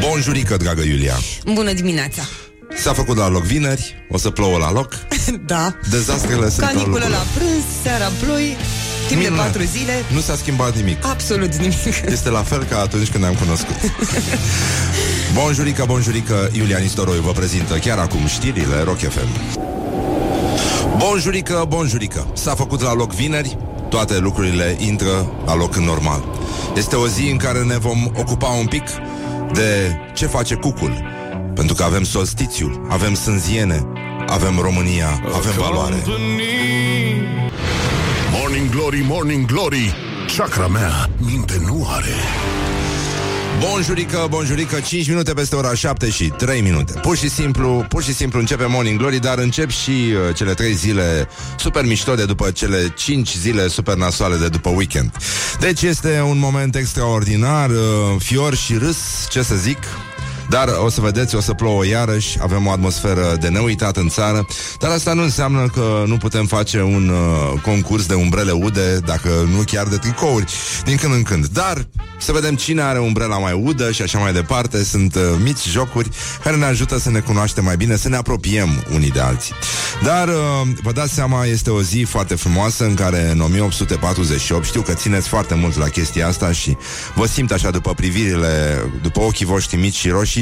Bonjurică, dragă Iulia. Bună dimineața. S-a făcut la loc vineri, o să plouă la loc. Da. Dezastrele sunt Caniculă la la prânz, seara ploi Timp de Minunat. patru zile. Nu s-a schimbat nimic. Absolut nimic. Este la fel ca atunci când ne-am cunoscut. Bonjurică, bonjurică Iulia Nistoroiu vă prezintă chiar acum știrile Rock FM Bonjurică, bonjurică S-a făcut la loc vineri Toate lucrurile intră la loc în normal. Este o zi în care ne vom ocupa un pic De ce face cucul? Pentru că avem solstițiu Avem sânziene Avem România Avem valoare. Morning Glory, Morning Glory Chakra mea minte nu are Bonjurică, bonjurică, 5 minute peste ora 7 și 3 minute. Pur și simplu, pur și simplu începe Morning Glory, dar încep și uh, cele 3 zile super mișto de după cele 5 zile super nasoale de după weekend. Deci este un moment extraordinar, uh, fior și râs, ce să zic, dar o să vedeți, o să plouă iarăși Avem o atmosferă de neuitat în țară. Dar asta nu înseamnă că nu putem face un uh, concurs de umbrele ude Dacă nu chiar de tricouri Din când în când. Dar să vedem cine are umbrela mai udă și așa mai departe. Sunt uh, mici jocuri care ne ajută să ne cunoaștem mai bine Să ne apropiem unii de alții. Dar uh, vă dați seama, este o zi foarte frumoasă În care în 1848 Știu că țineți foarte mult la chestia asta Și vă simt așa după privirile După ochii voștri mici și roșii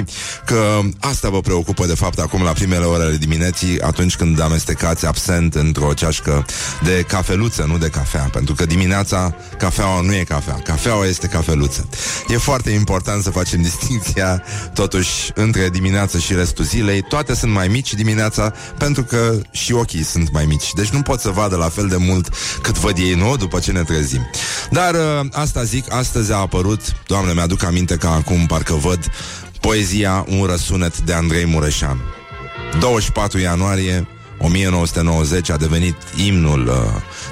Că asta vă preocupă de fapt acum la primele ore ale dimineții Atunci când amestecați absent într-o ceașcă de cafeluță, nu de cafea. Pentru că dimineața cafeaua nu e cafea. Cafeaua este cafeluță. E foarte important să facem distinția Totuși între dimineață și restul zilei. Toate sunt mai mici dimineața Pentru că și ochii sunt mai mici. Deci nu pot să vadă la fel de mult Cât văd ei nou după ce ne trezim. Dar uh, asta zic, astăzi a apărut. Doamne, mi-aduc aminte că acum parcă văd Poezia Un răsunet de Andrei Mureșan. 24 ianuarie 1990 a devenit imnul uh,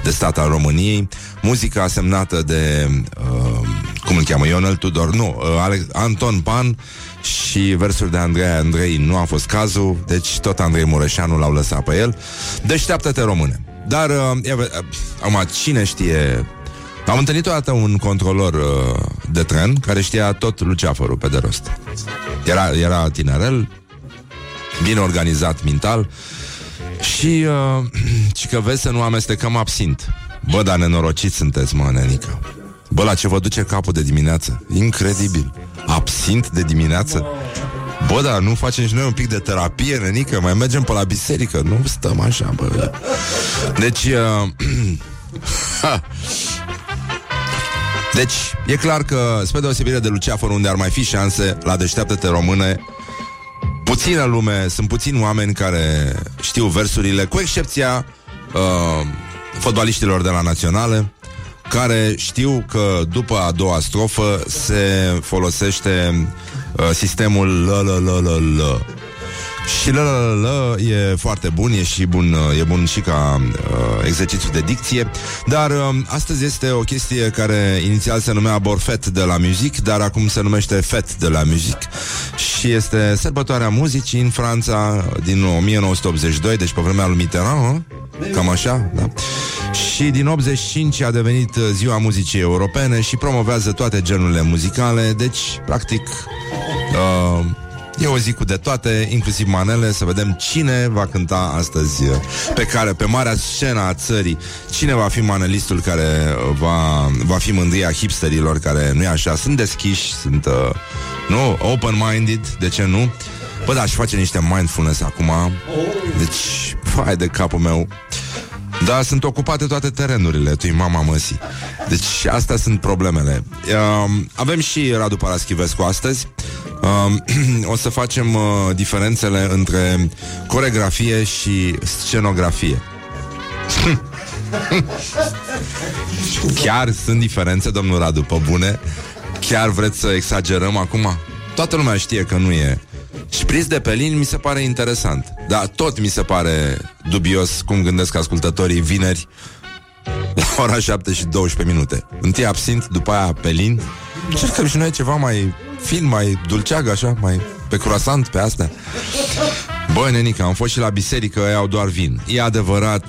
de stat al României. Muzica semnată de uh, Cum îl cheamă? Ionel Tudor. Nu, uh, Ale- Anton Pan Și versuri de Andrei Andrei Nu a fost cazul Deci tot Andrei Mureșanu l-au lăsat pe el. Deșteaptă-te române! Dar, uh, ia, ve- uh, acum, cine știe am întâlnit odată un controlor uh, de tren care știa tot luceafărul pe de rost. Era, era tinerel, bine organizat mental și, uh, și că vezi să nu amestecăm absint. Bă, dar nenorociți sunteți, mă, nenică. Bă, la ce vă duce capul de dimineață? Incredibil. Absint de dimineață? Bă, dar nu facem și noi un pic de terapie, nenică? Mai mergem pe la biserică? Nu stăm așa, bă. Deci, uh, Deci, e clar că, spre deosebire de Luceafăr, unde ar mai fi șanse la deșteaptă-te române, puțină lume, sunt puțini oameni care știu versurile, cu excepția uh, fotbaliștilor de la naționale, care știu că după a doua strofă se folosește uh, sistemul l l l l l și la la la la e foarte bun, e și bun, uh, e bun și ca uh, exercițiu de dicție, dar uh, astăzi este o chestie care inițial se numea Borfet de la muzic, dar acum se numește Fet de la muzic și este sărbătoarea muzicii în Franța din 1982, deci pe vremea lui Mitterrand, uh? cam așa, da? Și din 85 a devenit uh, ziua muzicii europene și promovează toate genurile muzicale, deci, practic, uh, E o zi cu de toate, inclusiv manele, să vedem cine va cânta astăzi uh, pe care, pe marea scena a țării, cine va fi manelistul care uh, va, va fi mândria hipsterilor care nu e așa, sunt deschiși, sunt, uh, nu, open-minded, de ce nu? Bă, da, aș face niște mindfulness acum, deci, fai de capul meu, da, sunt ocupate toate terenurile, tu mama măsii. Deci astea sunt problemele. Uh, avem și Radu Paraschivescu astăzi. Uh, o să facem uh, diferențele între coregrafie și scenografie. Chiar sunt diferențe, domnul Radu, pe bune? Chiar vreți să exagerăm acum? Toată lumea știe că nu e. Șpriț de pelin mi se pare interesant, dar tot mi se pare dubios cum gândesc ascultătorii vineri la ora 7 și 12 minute. Întâi absint, după aia pelin. Încercăm și noi ceva mai fin, mai dulceag, așa, mai pe croissant, pe astea. Băi, nenică, am fost și la biserică, ei au doar vin. E adevărat,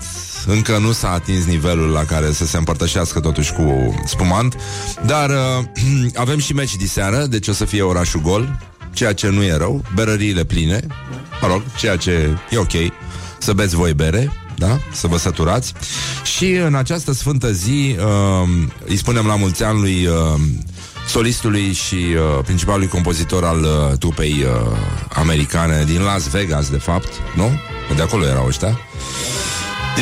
încă nu s-a atins nivelul la care să se împărtășească totuși cu spumant, dar uh, avem și meci de seară, deci o să fie orașul gol. ceea ce nu e rău, berăriile pline, mă rog, ceea ce e ok, să beți voi bere, da? Să vă săturați. Și în această sfântă zi uh, îi spunem la mulți ani lui uh, solistului și uh, principalului compozitor al uh, trupei uh, americane din Las Vegas, de fapt, nu? De acolo erau ăștia.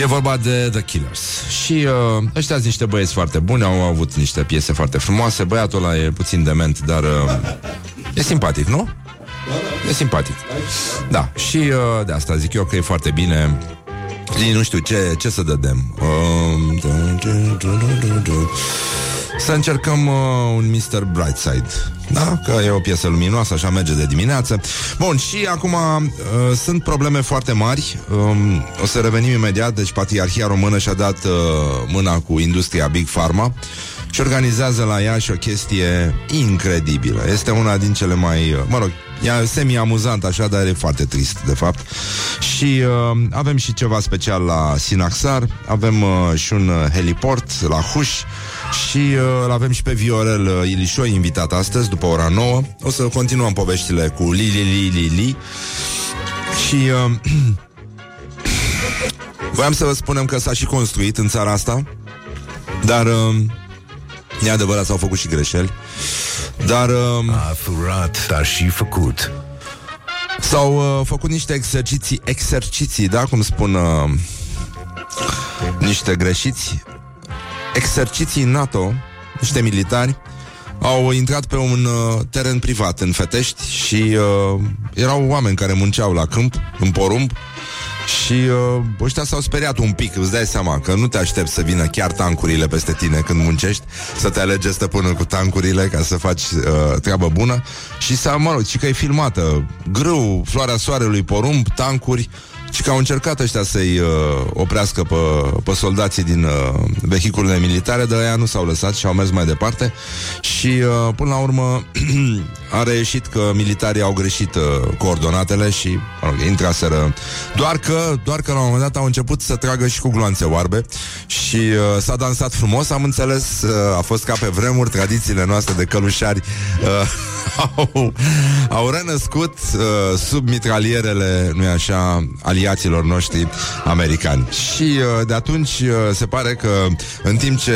E vorba de The Killers Și uh, ăștia sunt niște băieți foarte buni Au avut niște piese foarte frumoase Băiatul ăla e puțin dement, dar uh, E simpatic, nu? E simpatic Da, și uh, de asta zic eu că e foarte bine Zi, nu știu ce, ce să dădem uh, Să încercăm uh, un Mr. Brightside da? Că e o piesă luminoasă, așa merge de dimineață. Bun, și acum uh, sunt probleme foarte mari. Um, o să revenim imediat. Deci, Patriarhia Română și-a dat uh, mâna cu industria Big Pharma și organizează la ea și o chestie incredibilă. Este una din cele mai, uh, mă rog, E semi-amuzant așa, dar e foarte trist, de fapt. Și uh, avem și ceva special la Sinaxar, avem uh, și un uh, heliport la Huș și uh, avem și pe Viorel uh, Ilișoi invitat astăzi, după ora 9. O să continuăm poveștile cu Lili, Lili, Lili. Și uh, voiam să vă spunem că s-a și construit în țara asta, dar uh, e adevărat, s-au făcut și greșeli. Dar... Uh, A furat, dar și făcut. S-au uh, făcut niște exerciții, exerciții, da, cum spun uh, niște greșiți, exerciții NATO, niște militari, au intrat pe un uh, teren privat în Fetești și uh, erau oameni care munceau la câmp, în porumb, și uh, ăștia s-au speriat un pic, îți dai seama că nu te aștept să vină chiar tancurile peste tine când muncești, să te alege stăpânul cu tancurile ca să faci uh, treabă bună. Și să, mă rog, și că e filmată grâu, floarea soarelui, porumb, tancuri, și că au încercat ăștia să-i uh, oprească pe, pe soldații din uh, vehiculele militare, dar ea nu s-au lăsat și au mers mai departe. Și uh, până la urmă a reieșit că militarii au greșit uh, coordonatele și mă rog, intraseră. Doar că, doar că la un moment dat au început să tragă și cu gloanțe oarbe și uh, s-a dansat frumos, am înțeles, uh, a fost ca pe vremuri, tradițiile noastre de călușari uh, au, au renăscut uh, sub mitralierele, nu-i așa, aliaților noștri americani. Și uh, de atunci uh, se pare că în timp ce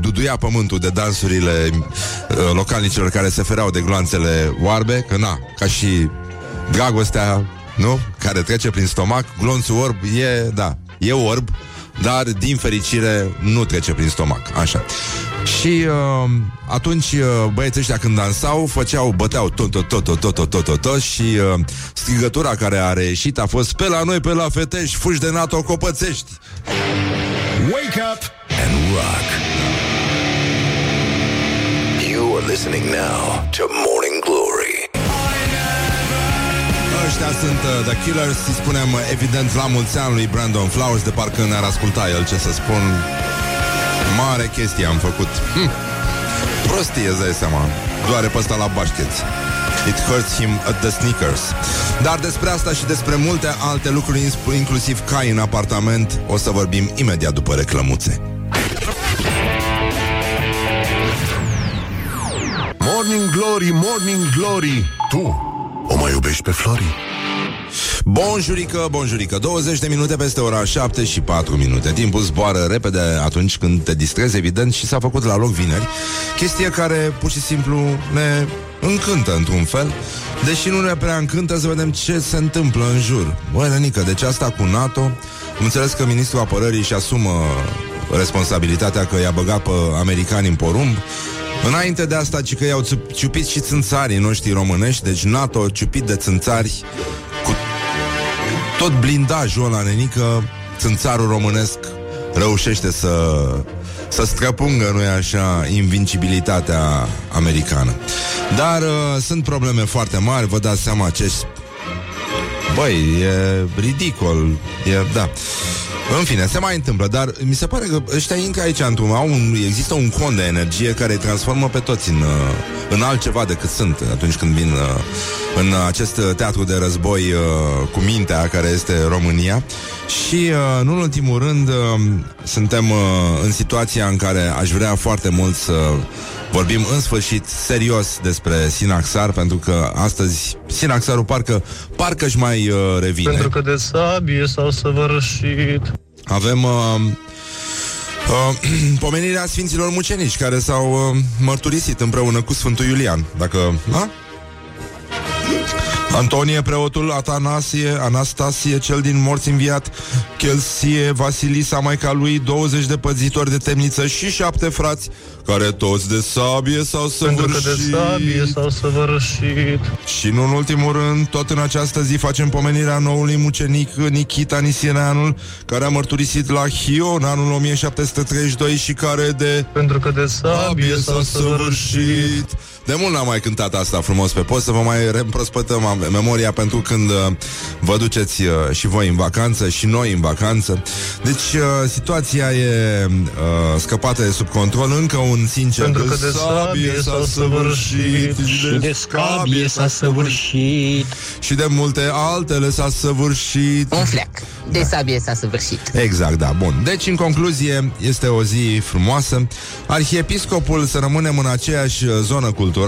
duduia pământul de dansurile uh, localnicilor care se fereau de gloanțele oarbe, că na, ca și dragostea, nu? Care trece prin stomac, glonțul orb e, da, e orb, dar din fericire nu trece prin stomac, așa. Și uh, atunci uh, băieții ăștia când dansau Făceau, băteau tot, tot, tot, tot, tot, tot, tot, tot Și uh, strigătura care a reieșit A fost pe la noi, pe la fetești Fugi de NATO, copățești Wake up and rock. You are listening now to Morning Ăștia sunt uh, The Killers Îi spunem uh, evident la mulți ani lui Brandon Flowers De parcă ne-ar asculta el ce să spun Mare chestie am făcut hm. Prostie, îți dai seama Doare pe ăsta la bașcheți It hurts him at the sneakers Dar despre asta și despre multe alte lucruri Inclusiv cai în apartament O să vorbim imediat după reclămuțe Morning Glory, Morning Glory. Tu o mai iubești pe Flori? Bonjurică, bonjurică. 20 de minute peste ora 7 și 4 minute. Timpul zboară repede atunci când te distrezi, evident Și s-a făcut la loc vineri. Chestie care pur și simplu ne încântă într-un fel Deși nu ne prea încântă să vedem ce se întâmplă în jur. Băi, Lenică, deci asta cu NATO Am înțeles că ministrul apărării își asumă responsabilitatea că i-a băgat pe americani în porumb Înainte de asta, ci că i-au țu- ciupit și țânțarii noștri românești Deci NATO ciupit de țânțari Cu tot blindajul ăla, nenică Țânțarul românesc reușește să să străpungă, nu-i așa, invincibilitatea americană. Dar uh, sunt probleme foarte mari, vă dați seama ce... Băi, e ridicol, e, da. În fine, se mai întâmplă, dar mi se pare că ăștia intră aici într-un, au un, există un con de energie care îi transformă pe toți în, uh, în altceva decât sunt atunci când vin uh, în acest teatru de război uh, cu mintea care este România. Și, nu în ultimul rând, suntem în situația în care aș vrea foarte mult să vorbim în sfârșit serios despre Sinaxar, pentru că astăzi Sinaxarul parcă, parcă își mai uh, revine. Pentru că de sabie s-au săvârșit. Avem uh, uh, pomenirea Sfinților Mucenici, care s-au uh, mărturisit împreună cu Sfântul Iulian. Dacă... A? Antonie, preotul, Atanasie, Anastasie, cel din morți înviat, Chelsie, Vasilisa, maica lui, 20 de păzitori de temniță și șapte frați, care toți de sabie s-au Pentru că de săvârșit. sabie s-au săvârșit. Și nu în ultimul rând, tot în această zi facem pomenirea noului mucenic Nikita Nisieneanul, care a mărturisit la Hio în anul 1732 și care de Pentru că de sabie s-au săvârșit. De mult n-am mai cântat asta frumos pe post Să vă mai reîmprospătăm am- memoria Pentru când uh, vă duceți uh, și voi în vacanță Și noi în vacanță Deci uh, situația e uh, scăpată de sub control Încă un sincer Pentru că de sabie s-a săvârșit. Și de scabie s-a săvârșit. Și de multe altele s-a săvârșit Un fleac. De sabie s-a săvârșit. Exact, da, bun. Deci, în concluzie, este o zi frumoasă. Arhiepiscopul, să rămânem în aceeași uh, zonă culturală,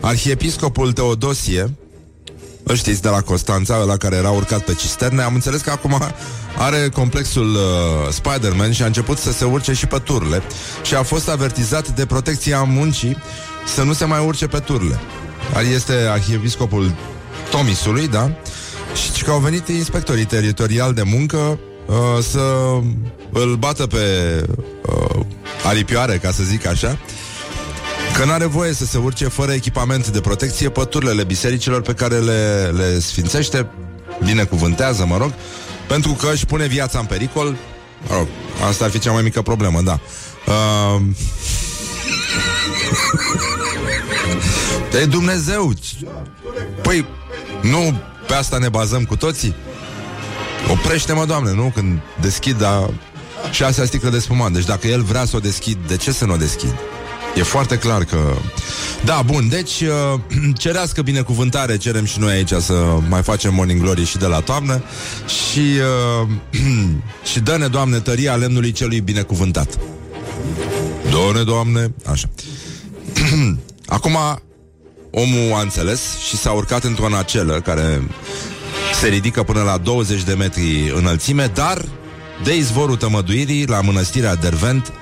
Arhiepiscopul Teodosie, îl știți de la Constanța, la care era urcat pe cisterne, am înțeles că acum are complexul uh, Spider-Man și a început să se urce și pe turle și a fost avertizat de protecția muncii să nu se mai urce pe turle. Este arhiepiscopul Tomisului, da? Și că au venit inspectorii teritoriali de muncă uh, să îl bată pe uh, aripioare, ca să zic așa, că n-are voie să se urce fără echipament de protecție pe turlele bisericilor pe care le, le sfințește, binecuvântează, mă rog, pentru că își pune viața în pericol. Mă rog, asta ar fi cea mai mică problemă, da. Uh, E Dumnezeu! Păi, nu pe asta ne bazăm cu toții? Oprește-mă, Doamne, nu? Când deschid a... șasea sticlă de spumant. Deci dacă el vrea să o deschid, de ce să nu o deschid? E foarte clar că... Da, bun, deci uh, cerească binecuvântare cerem și noi aici să mai facem Morning Glory și de la toamnă și, uh, și dă-ne, Doamne, tăria lemnului celui binecuvântat. Dă-ne, Doamne, așa. Acum, omul a înțeles și s-a urcat într-o nacelă care se ridică până la 20 de metri înălțime, dar de izvorul tămăduirii la mănăstirea Dervent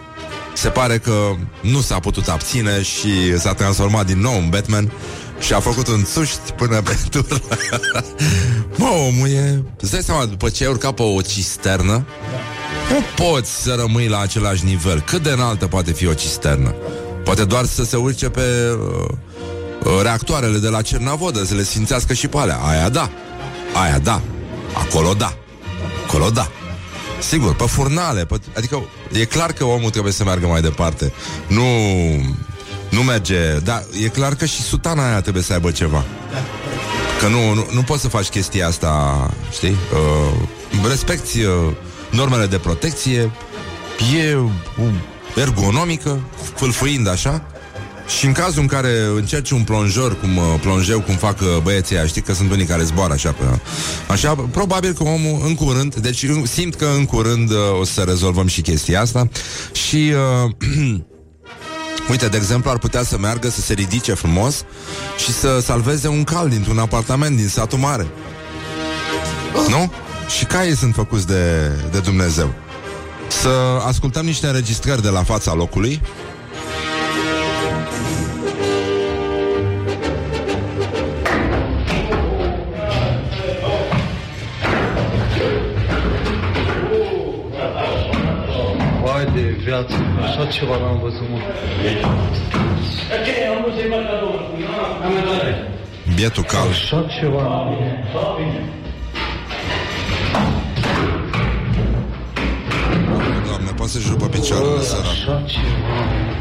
se pare că nu s-a putut abține și s-a transformat din nou în Batman și a făcut un țuști până pe tură. Mă, omul e... Îți dai seama, după ce ai urcat pe o cisternă, nu poți să rămâi la același nivel. Cât de înaltă poate fi o cisternă? Poate doar să se urce pe uh, uh, reactoarele de la Cernavodă, să le sfințească și pe alea. Aia da. Aia da. Acolo da. Acolo da. Sigur, pe furnale, pe, adică e clar că omul trebuie să meargă mai departe. Nu nu merge, dar e clar că și sutana aia trebuie să aibă ceva. Că nu, nu, nu poți să faci chestia asta, știi? Uh, respecti uh, normele de protecție, e uh, ergonomică, fâlfâind așa, și în cazul în care încerci un plonjor, cum uh, plonjeu, cum fac uh, băieții aia, știi că sunt unii care zboară așa pe... Așa, probabil că omul în curând, deci în- simt că în curând uh, o să rezolvăm și chestia asta și... Uh, Uite, de exemplu, ar putea să meargă, să se ridice frumos și să salveze un cal dintr-un apartament din satul mare. Nu? Și caii sunt făcuți de, de Dumnezeu. Să ascultăm niște înregistrări de la fața locului de viață, așa ceva n-am văzut, mă. Bietul cal Așa ceva n-am văzut. Doamne, poate să-și rupă picioarele sărac Așa ceva.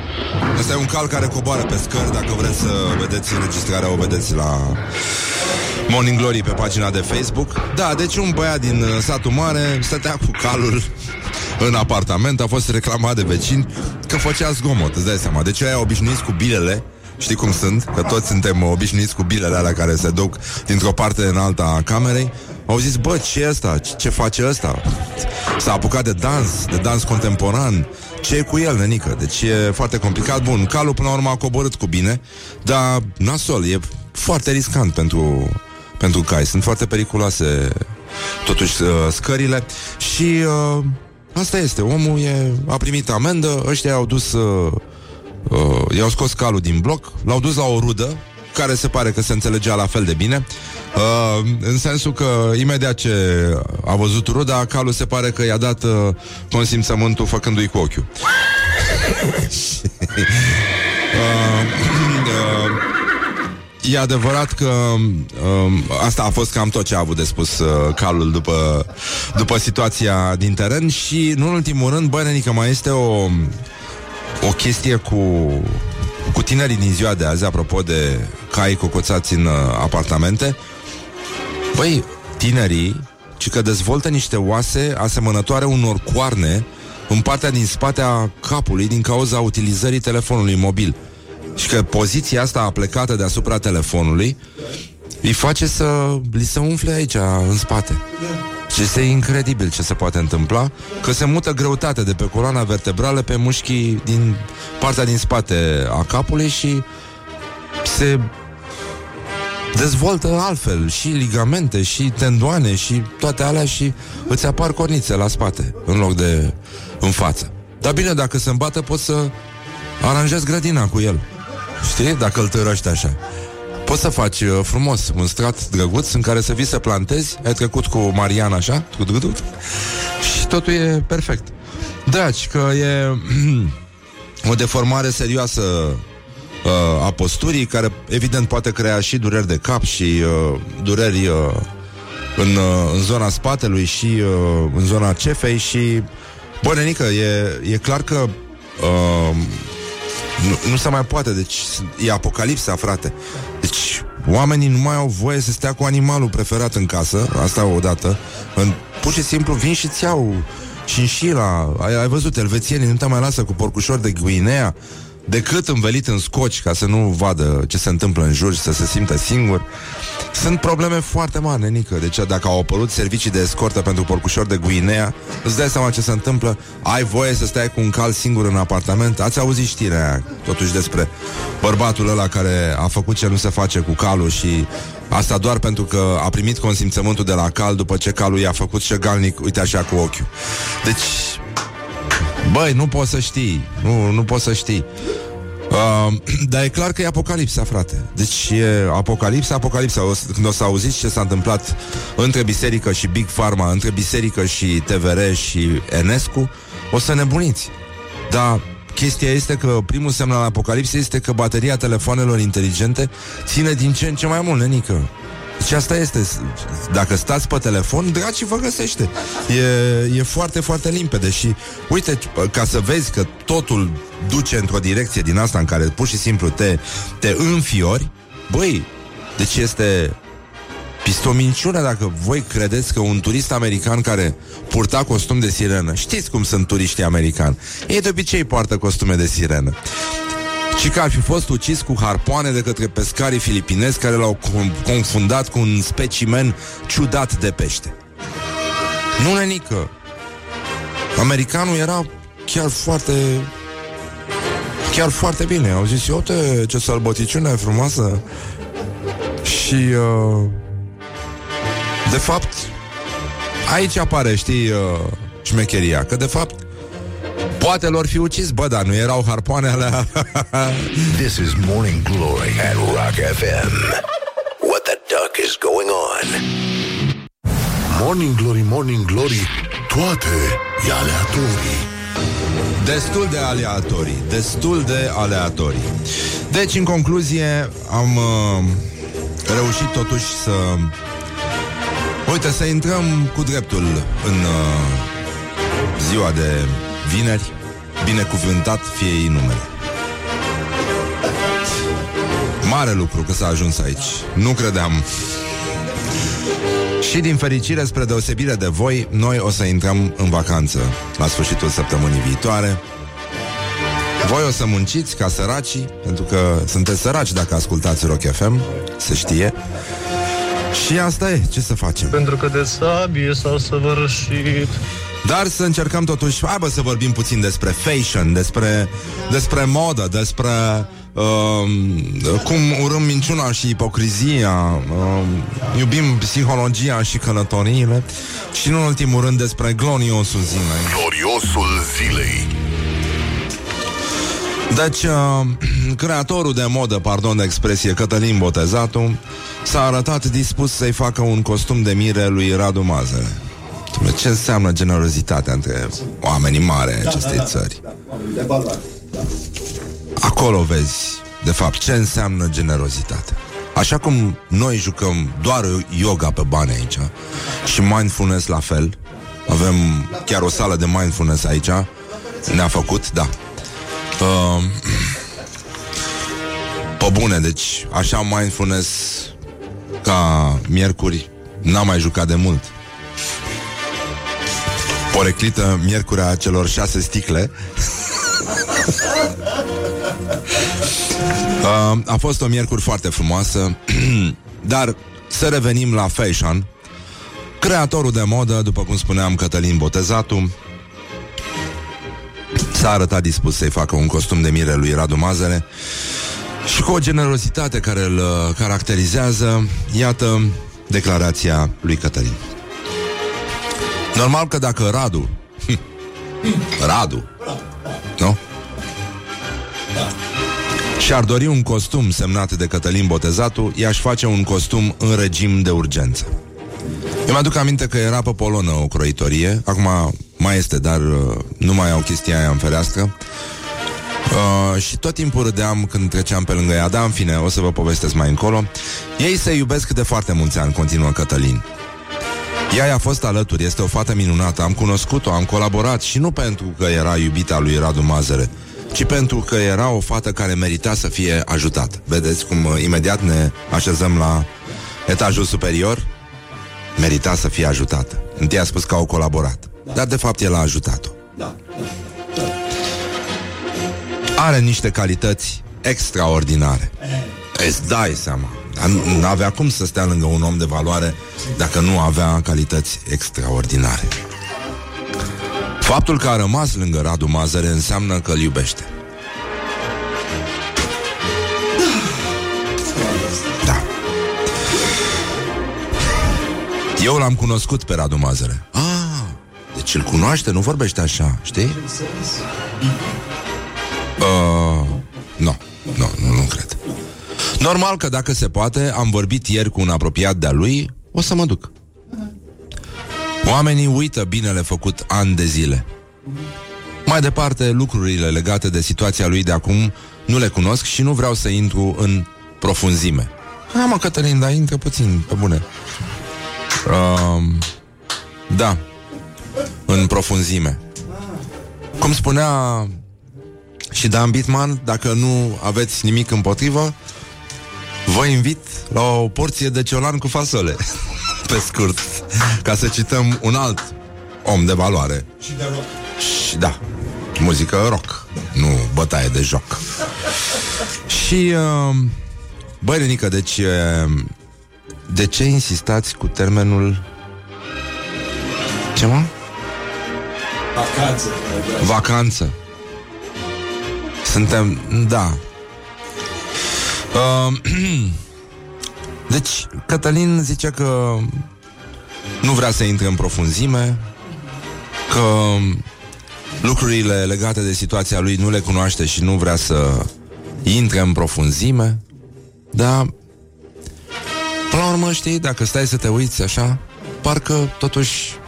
Asta e un cal care coboară pe scări Dacă vreți să vedeți înregistrarea O vedeți la Morning Glory pe pagina de Facebook Da, deci un băiat din uh, satul mare Stătea cu calul în apartament A fost reclamat de vecini Că făcea zgomot, îți dai seama Deci aia obișnuiți cu bilele Știi cum sunt? Că toți suntem obișnuiți cu bilele alea care se duc dintr-o parte în alta a camerei. Au zis, bă, ce e asta? Ce- Ce face ăsta? S-a apucat de dans, de dans contemporan, ce e cu el, nenică? Deci e foarte complicat. Bun, calul până la urmă a coborât cu bine, dar nasol, e foarte riscant pentru, pentru cai. Sunt foarte periculoase totuși uh, scările și uh, asta este. Omul e, a primit amendă, ăștia au dus uh, uh, i-au scos calul din bloc, l-au dus la o rudă care se pare că se înțelegea la fel de bine uh, În sensul că imediat ce a văzut ruda Calul se pare că i-a dat uh, consimțământul făcându-i cu ochiul uh, uh, E adevărat că um, asta a fost cam tot ce a avut de spus uh, calul după, după situația din teren și, în ultimul rând, băi, nenică, mai este o, o chestie cu, cu tinerii din ziua de azi, apropo de cai cocoțați în uh, apartamente. Băi, tinerii, ci că dezvoltă niște oase asemănătoare unor coarne în partea din spate a capului din cauza utilizării telefonului mobil. Și că poziția asta aplecată deasupra telefonului îi face să li se umfle aici, în spate. Și este incredibil ce se poate întâmpla Că se mută greutate de pe coloana vertebrală Pe mușchii din partea din spate a capului Și se dezvoltă altfel Și ligamente, și tendoane Și toate alea și îți apar cornițe la spate În loc de în față Dar bine, dacă se îmbată poți să aranjezi grădina cu el Știi? Dacă îl târăști așa Poți să faci uh, frumos un strat drăguț în care să vii să plantezi, ai trecut cu Mariana așa, și totul e perfect. Dragi, că e o deformare serioasă uh, a posturii, care evident poate crea și dureri de cap și uh, dureri uh, în, uh, în zona spatelui și uh, în zona cefei și Bă, nenică, e, e clar că uh, nu, nu se mai poate, deci e apocalipsa, frate. Deci oamenii nu mai au voie să stea cu animalul preferat în casă, asta odată. În, pur și simplu vin și-ți iau șinșila. Ai, ai văzut, elvețienii nu te mai lasă cu porcușor de Guinea decât învelit în scoci ca să nu vadă ce se întâmplă în jur și să se simtă singur. Sunt probleme foarte mari, nenică. Deci dacă au apărut servicii de escortă pentru porcușori de Guinea, îți dai seama ce se întâmplă. Ai voie să stai cu un cal singur în apartament? Ați auzit știrea aia, totuși despre bărbatul ăla care a făcut ce nu se face cu calul și Asta doar pentru că a primit consimțământul de la cal după ce calul i-a făcut șegalnic, uite așa cu ochiul. Deci, băi, nu poți să știi, nu, nu poți să știi. Uh, dar e clar că e apocalipsa, frate. Deci e apocalipsa, apocalipsa. O, când o să auziți ce s-a întâmplat între biserică și Big Pharma, între biserică și TVR și Enescu, o să nebuniți. Dar chestia este că primul semn al apocalipsei este că bateria telefonelor inteligente ține din ce în ce mai mult, nenică. Deci asta este. Dacă stați pe telefon, dragi vă găsește. E, e foarte, foarte limpede și uite, ca să vezi că totul duce într-o direcție din asta în care pur și simplu te, te înfiori, băi, deci este este o minciună dacă voi credeți că un turist american care purta costum de sirenă, știți cum sunt turiștii americani, ei de obicei poartă costume de sirenă și că ar fi fost ucis cu harpoane de către pescarii filipinezi care l-au confundat cu un specimen ciudat de pește. Nu, nenică. Americanul era chiar foarte... Chiar foarte bine. Au zis, uite ce sălbăticiune frumoasă. Și... Uh, de fapt, aici apare, știi, uh, șmecheria. Că de fapt, Poate lor fi ucis, bă, dar nu erau harpoane alea. This is Morning Glory at Rock FM What the duck is going on? Morning Glory, Morning Glory Toate e aleatorii. Destul de aleatorii Destul de aleatorii. Deci, în concluzie Am uh, reușit totuși să Uite, să intrăm cu dreptul În uh, ziua de vineri, binecuvântat fie ei numele. Mare lucru că s-a ajuns aici. Nu credeam. Și din fericire, spre deosebire de voi, noi o să intrăm în vacanță la sfârșitul săptămânii viitoare. Voi o să munciți ca săracii, pentru că sunteți săraci dacă ascultați Rock FM, se știe. Și asta e, ce să facem? Pentru că de sabie s-a săvârșit Dar să încercăm totuși, hai bă, să vorbim puțin despre fashion, despre, despre modă, despre uh, cum urâm minciuna și ipocrizia, uh, iubim psihologia și călătoriile și, în ultimul rând, despre gloriosul zilei. Gloriosul zilei. Deci, uh, creatorul de modă, pardon de expresie, Cătălin Botezatu, s-a arătat dispus să-i facă un costum de mire lui Radu Mazăre. Dom'le, Ce înseamnă generozitatea între oamenii mari ai acestei țări? Acolo vezi, de fapt, ce înseamnă generozitatea. Așa cum noi jucăm doar yoga pe bani aici și mindfulness la fel, avem chiar o sală de mindfulness aici, ne-a făcut, da. Uh, pe bune, deci așa mindfulness ca miercuri n-am mai jucat de mult. Poreclită miercurea celor șase sticle Uh, a fost o miercuri foarte frumoasă, dar să revenim la fashion. Creatorul de modă, după cum spuneam, Cătălin Botezatu, s-a arătat dispus să-i facă un costum de mire lui Radu Mazăre și cu o generozitate care îl uh, caracterizează, iată declarația lui Cătălin. Normal că dacă Radu Radu Nu? Și-ar dori un costum semnat de Cătălin Botezatu I-aș face un costum în regim de urgență. Eu mi-aduc aminte că era pe Polonă o croitorie Acum mai este, dar uh, nu mai au chestia aia în fereastră. Uh, și tot timpul râdeam când treceam pe lângă ea Dar în fine, o să vă povestesc mai încolo. Ei se iubesc de foarte mulți ani Continuă Cătălin ea i-a fost alături, este o fată minunată. Am cunoscut-o, am colaborat Și nu pentru că era iubita lui Radu Mazăre Ci pentru că era o fată care merita să fie ajutată. Vedeți cum uh, imediat ne așezăm la etajul superior? Merita să fie ajutată. Întâi a spus că au colaborat Dar de fapt el a ajutat-o. Are niște calități extraordinare. Îți dai seama. Dar nu nu avea cum să stea lângă un om de valoare Dacă nu avea calități extraordinare. Faptul că a rămas lângă Radu Mazăre Înseamnă că îl iubește. Da. Eu l-am cunoscut pe Radu Mazăre. Ah, deci îl cunoaște, nu vorbește așa, știi? Uh, nu, nu, nu, nu cred Normal că dacă se poate Am vorbit ieri cu un apropiat de-a lui O să mă duc. Oamenii uită binele făcut ani de zile. Mai departe, lucrurile legate de situația lui de acum Nu le cunosc și nu vreau să intru în profunzime. Ha, mă, Cătălin, dar intră puțin, pe bune. Uh, Da În profunzime. Cum spunea și Dan Bitman, dacă nu aveți nimic împotrivă, vă invit la o porție de ciolan cu fasole. Pe scurt, ca să cităm un alt om de valoare. Și de rock. Și da, muzică rock, nu bătaie de joc. Și, uh, băi, Renică, deci, uh, de ce insistați cu termenul... Ce mă? Vacanță. Vacanță. Suntem, da. Uh, deci, Cătălin zice că nu vrea să intre în profunzime, că lucrurile legate de situația lui nu le cunoaște și nu vrea să intre în profunzime, dar până la urmă, știi, dacă stai să te uiți așa, parcă totuși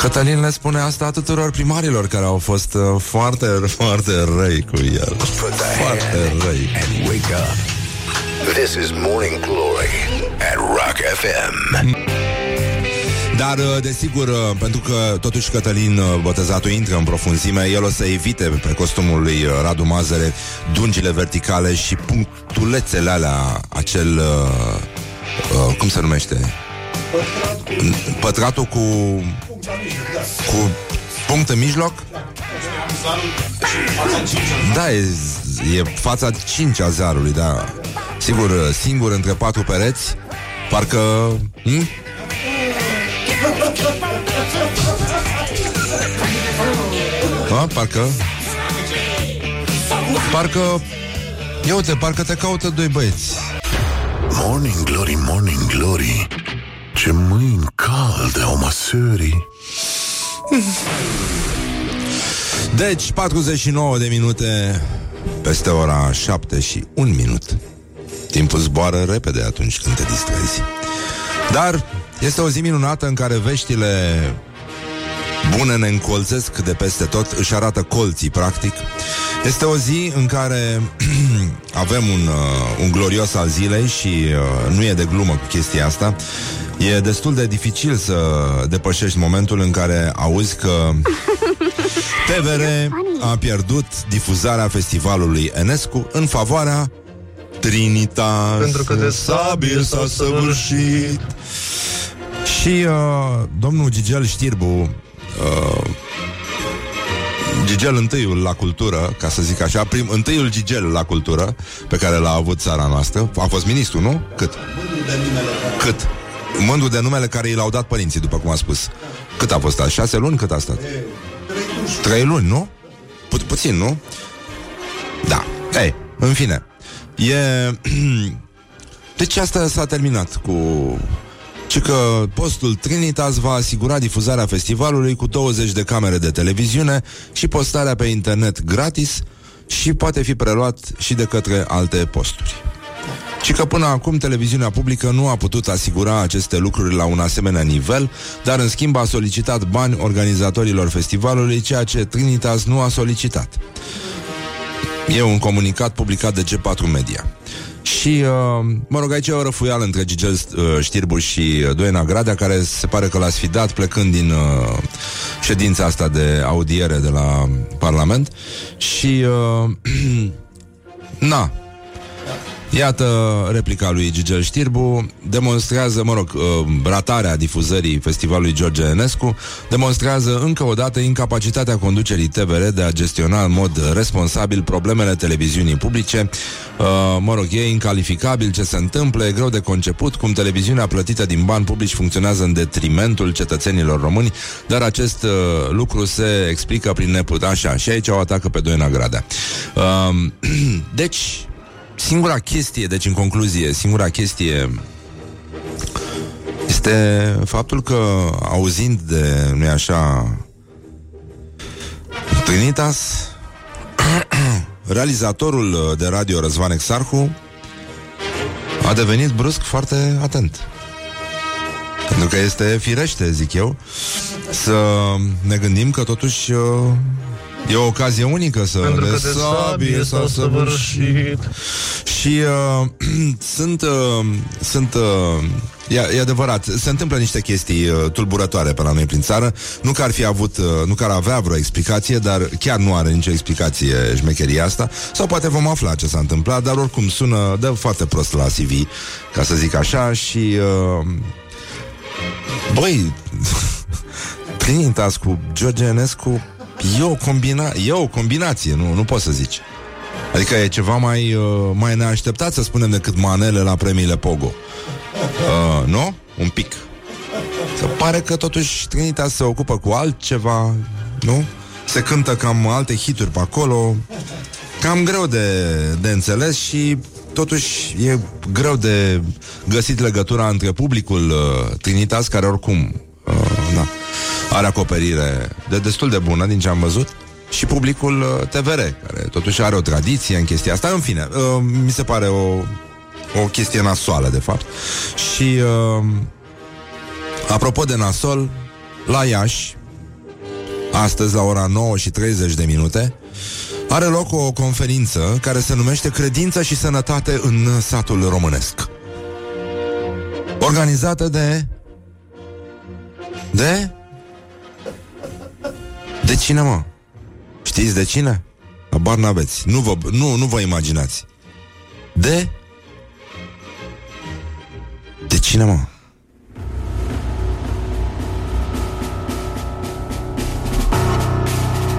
Cătălin le spune asta tuturor primarilor care au fost uh, foarte, foarte răi cu el. Foarte răi. And wake up. This is Morning Glory at Rock FM. Dar, uh, desigur, uh, pentru că totuși Cătălin uh, Botezatul intră în profunzime, el o să evite pe costumul lui uh, Radu Mazăre dungile verticale și punctulețele alea, acel... Uh, uh, cum se numește? Pătratul cu... Cu punct în mijloc? Da, e, e fața 5 a zarului, da. Sigur, singur între patru pereți Parcă... Hm? A, parcă... Parcă... Ia uite, parcă te caută doi băieți. Morning Glory, Morning Glory Ce mâini calde au măsării Deci, 49 de minute peste ora 7 și 1 minut. Timpul zboară repede atunci când te distrezi. Dar este o zi minunată în care veștile bune ne încolțesc de peste tot, își arată colții, practic. Este o zi în care avem un, uh, un glorios al zilei și uh, nu e de glumă cu chestia asta. E destul de dificil să depășești momentul în care auzi că TVR a pierdut difuzarea festivalului Enescu în favoarea Trinitas Pentru că de sabie s-a săvârșit. Și uh, domnul Gigel Știrbu uh, Gigel întâiul la cultură, ca să zic așa, prim, întâiul Gigel la cultură pe care l-a avut țara noastră. A fost ministru, nu? Cât? Cât? Mândru de numele care i l-au dat părinții, după cum a spus. Cât a fost asta? Șase luni? Cât a stat? Trei luni, nu? Pu- puțin, nu? Da. Ei, în fine. E... Deci asta s-a terminat cu... ci că postul Trinitas va asigura difuzarea festivalului cu 20 de camere de televiziune și postarea pe internet gratis și poate fi preluat și de către alte posturi. Și că până acum televiziunea publică nu a putut asigura aceste lucruri la un asemenea nivel, dar în schimb a solicitat bani organizatorilor festivalului, ceea ce Trinitas nu a solicitat. E un comunicat publicat de G4 Media. Și, uh, mă rog, aici e o răfuială între Gigel uh, Știrbu și uh, Doina Gradea, care se pare că l-a sfidat plecând din uh, ședința asta de audiere de la Parlament. Și, uh, na, Iată replica lui Gigel Știrbu. Demonstrează, mă rog, uh, ratarea difuzării festivalului George Enescu. Demonstrează încă o dată incapacitatea conducerii TVR De a gestiona în mod responsabil problemele televiziunii publice. Uh, Mă rog, e incalificabil ce se întâmplă E greu de conceput cum televiziunea plătită din bani publici Funcționează în detrimentul cetățenilor români Dar acest uh, lucru se explică prin neput Așa, și aici o atacă pe Doina Gradea. Deci singura chestie, deci în concluzie, singura chestie este faptul că auzind de, nu așa, Trinitas, realizatorul de radio Răzvan Exarhu a devenit brusc foarte atent. Pentru că este firește, zic eu, să ne gândim că totuși E o ocazie unică să Pentru că ne de sabie s-a săvârșit. Și uh, sunt, uh, sunt uh, e, e adevărat, se întâmplă niște chestii uh, tulburătoare pe la noi prin țară, nu că ar fi avut, uh, nu că ar avea vreo explicație, dar chiar nu are nicio explicație șmecheria asta, sau poate vom afla ce s-a întâmplat, dar oricum sună, dă foarte prost la CV, ca să zic așa, și uh, băi, Trinitas cu George Enescu E o, combina- e o combinație, nu, nu poți să zici. Adică e ceva mai, uh, mai neașteptat, să spunem, decât manele la premiile Pogo. Uh, nu? Un pic. Se pare că totuși Trinitas se ocupă cu altceva, nu? Se cântă cam alte hituri pe acolo. Cam greu de, de înțeles și totuși e greu de găsit legătura între publicul uh, Trinitas, care oricum uh, na, are acoperire de destul de bună din ce am văzut și publicul uh, TVR, care totuși are o tradiție în chestia asta. În fine, uh, mi se pare o, o chestie nasoală, de fapt. Și uh, apropo de nasol, la Iași, astăzi la ora 9 și 30 de minute, are loc o conferință care se numește Credință și Sănătate în satul românesc. Organizată de... De... De cine, mă? Știți de cine? Abar n-aveți. Nu vă, nu, nu vă imaginați. De... De cine, mă?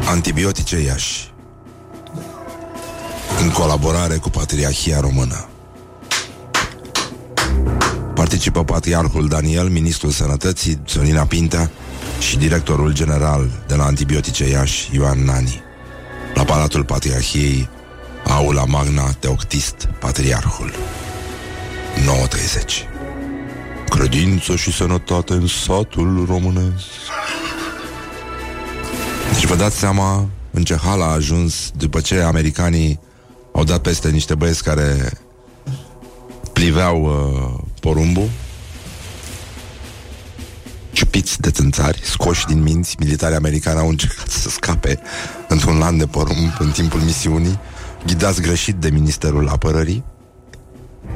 Antibiotice Iași În colaborare cu Patriarhia Română Participă Patriarhul Daniel, Ministrul Sănătății, Sonina Pintea și directorul general de la Antibiotice Iași, Ioan Nani. La Palatul Patriarhiei, Aula Magna Teoctist, Patriarhul. 9.30 Credință și sănătate în satul românesc Deci vă dați seama în ce hal a ajuns după ce americanii au dat peste niște băieți care pliveau uh, porumbul ciupiți de țânțari, scoși din minți, militarii americani au încercat să scape într-un lan de porumb în timpul misiunii, ghidați greșit de Ministerul Apărării.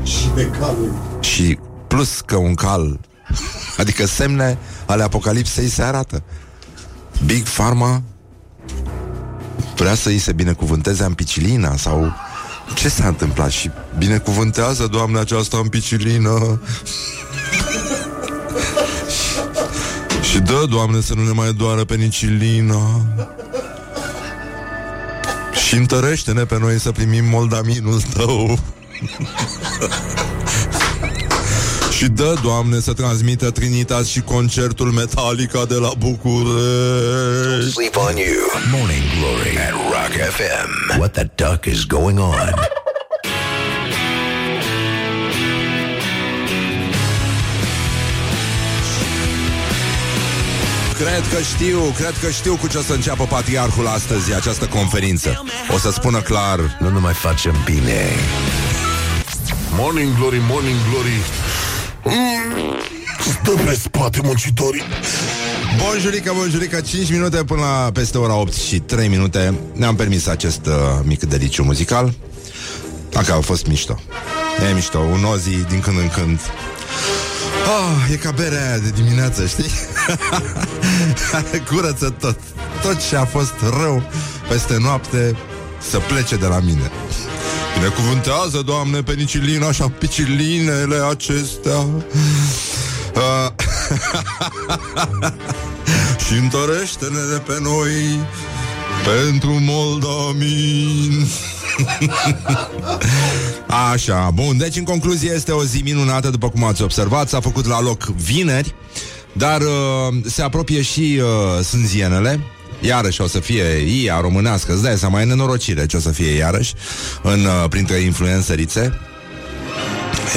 Și de calul. Și plus că un cal, adică semne ale apocalipsei se arată. Big Pharma vrea să îi se binecuvânteze ampicilina sau ce s-a întâmplat și binecuvântează, Doamne, această ampicilină și dă, Doamne, să nu ne mai doară penicilina și întărește-ne pe noi să primim moldaminul tău și dă, Doamne, să transmită Trinitas și concertul Metallica de la București. Sleep on you. Morning Glory at Rock FM. What the duck is going on? Cred că știu, cred că știu cu ce o să înceapă patriarhul astăzi această conferință. O să spună clar, Nu ne mai facem bine. Morning Glory, Morning Glory. Mm, Stă pe spate muncitorii. Bonjurică, bonjurică, 5 minute până la peste ora 8 și 3 minute. Ne-am permis acest uh, mic deliciu muzical. Dacă a fost mișto. E mișto, un ozi din când în când Ah, e ca berea aia de dimineață, știi? Curăță tot. Tot ce a fost rău peste noapte Să plece de la mine. Binecuvântează, Doamne, penicilina și picilinele acestea. Uh, Și întărește-ne de pe noi Pentru Moldamin Așa, bun, deci în concluzie este o zi minunată După cum ați observat, s-a făcut la loc vineri Dar uh, se apropie și uh, sânzienele Iarăși o să fie IA românească Îți dai seama, e nenorocire ce o să fie iarăși în, uh, Printre influențărițe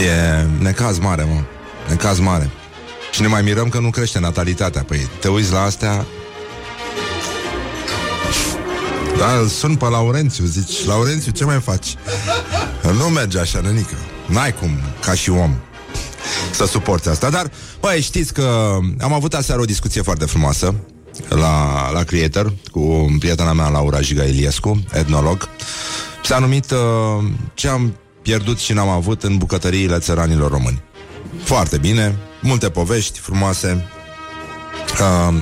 E necaz mare, mă. Necaz mare. Și ne mai mirăm că nu crește natalitatea. Păi te uiți la astea Da, îl sun pe Laurențiu Zici, Laurențiu, ce mai faci? Nu merge așa, nenică N-ai cum, ca și om Să suporți asta Dar, băi, știți că am avut aseară o discuție foarte frumoasă la, la Creator cu prietena mea Laura Giga Iliescu, etnolog. S-a numit uh, Ce am pierdut și n-am avut în bucătăriile țăranilor români. Foarte bine, multe povești frumoase. Uh,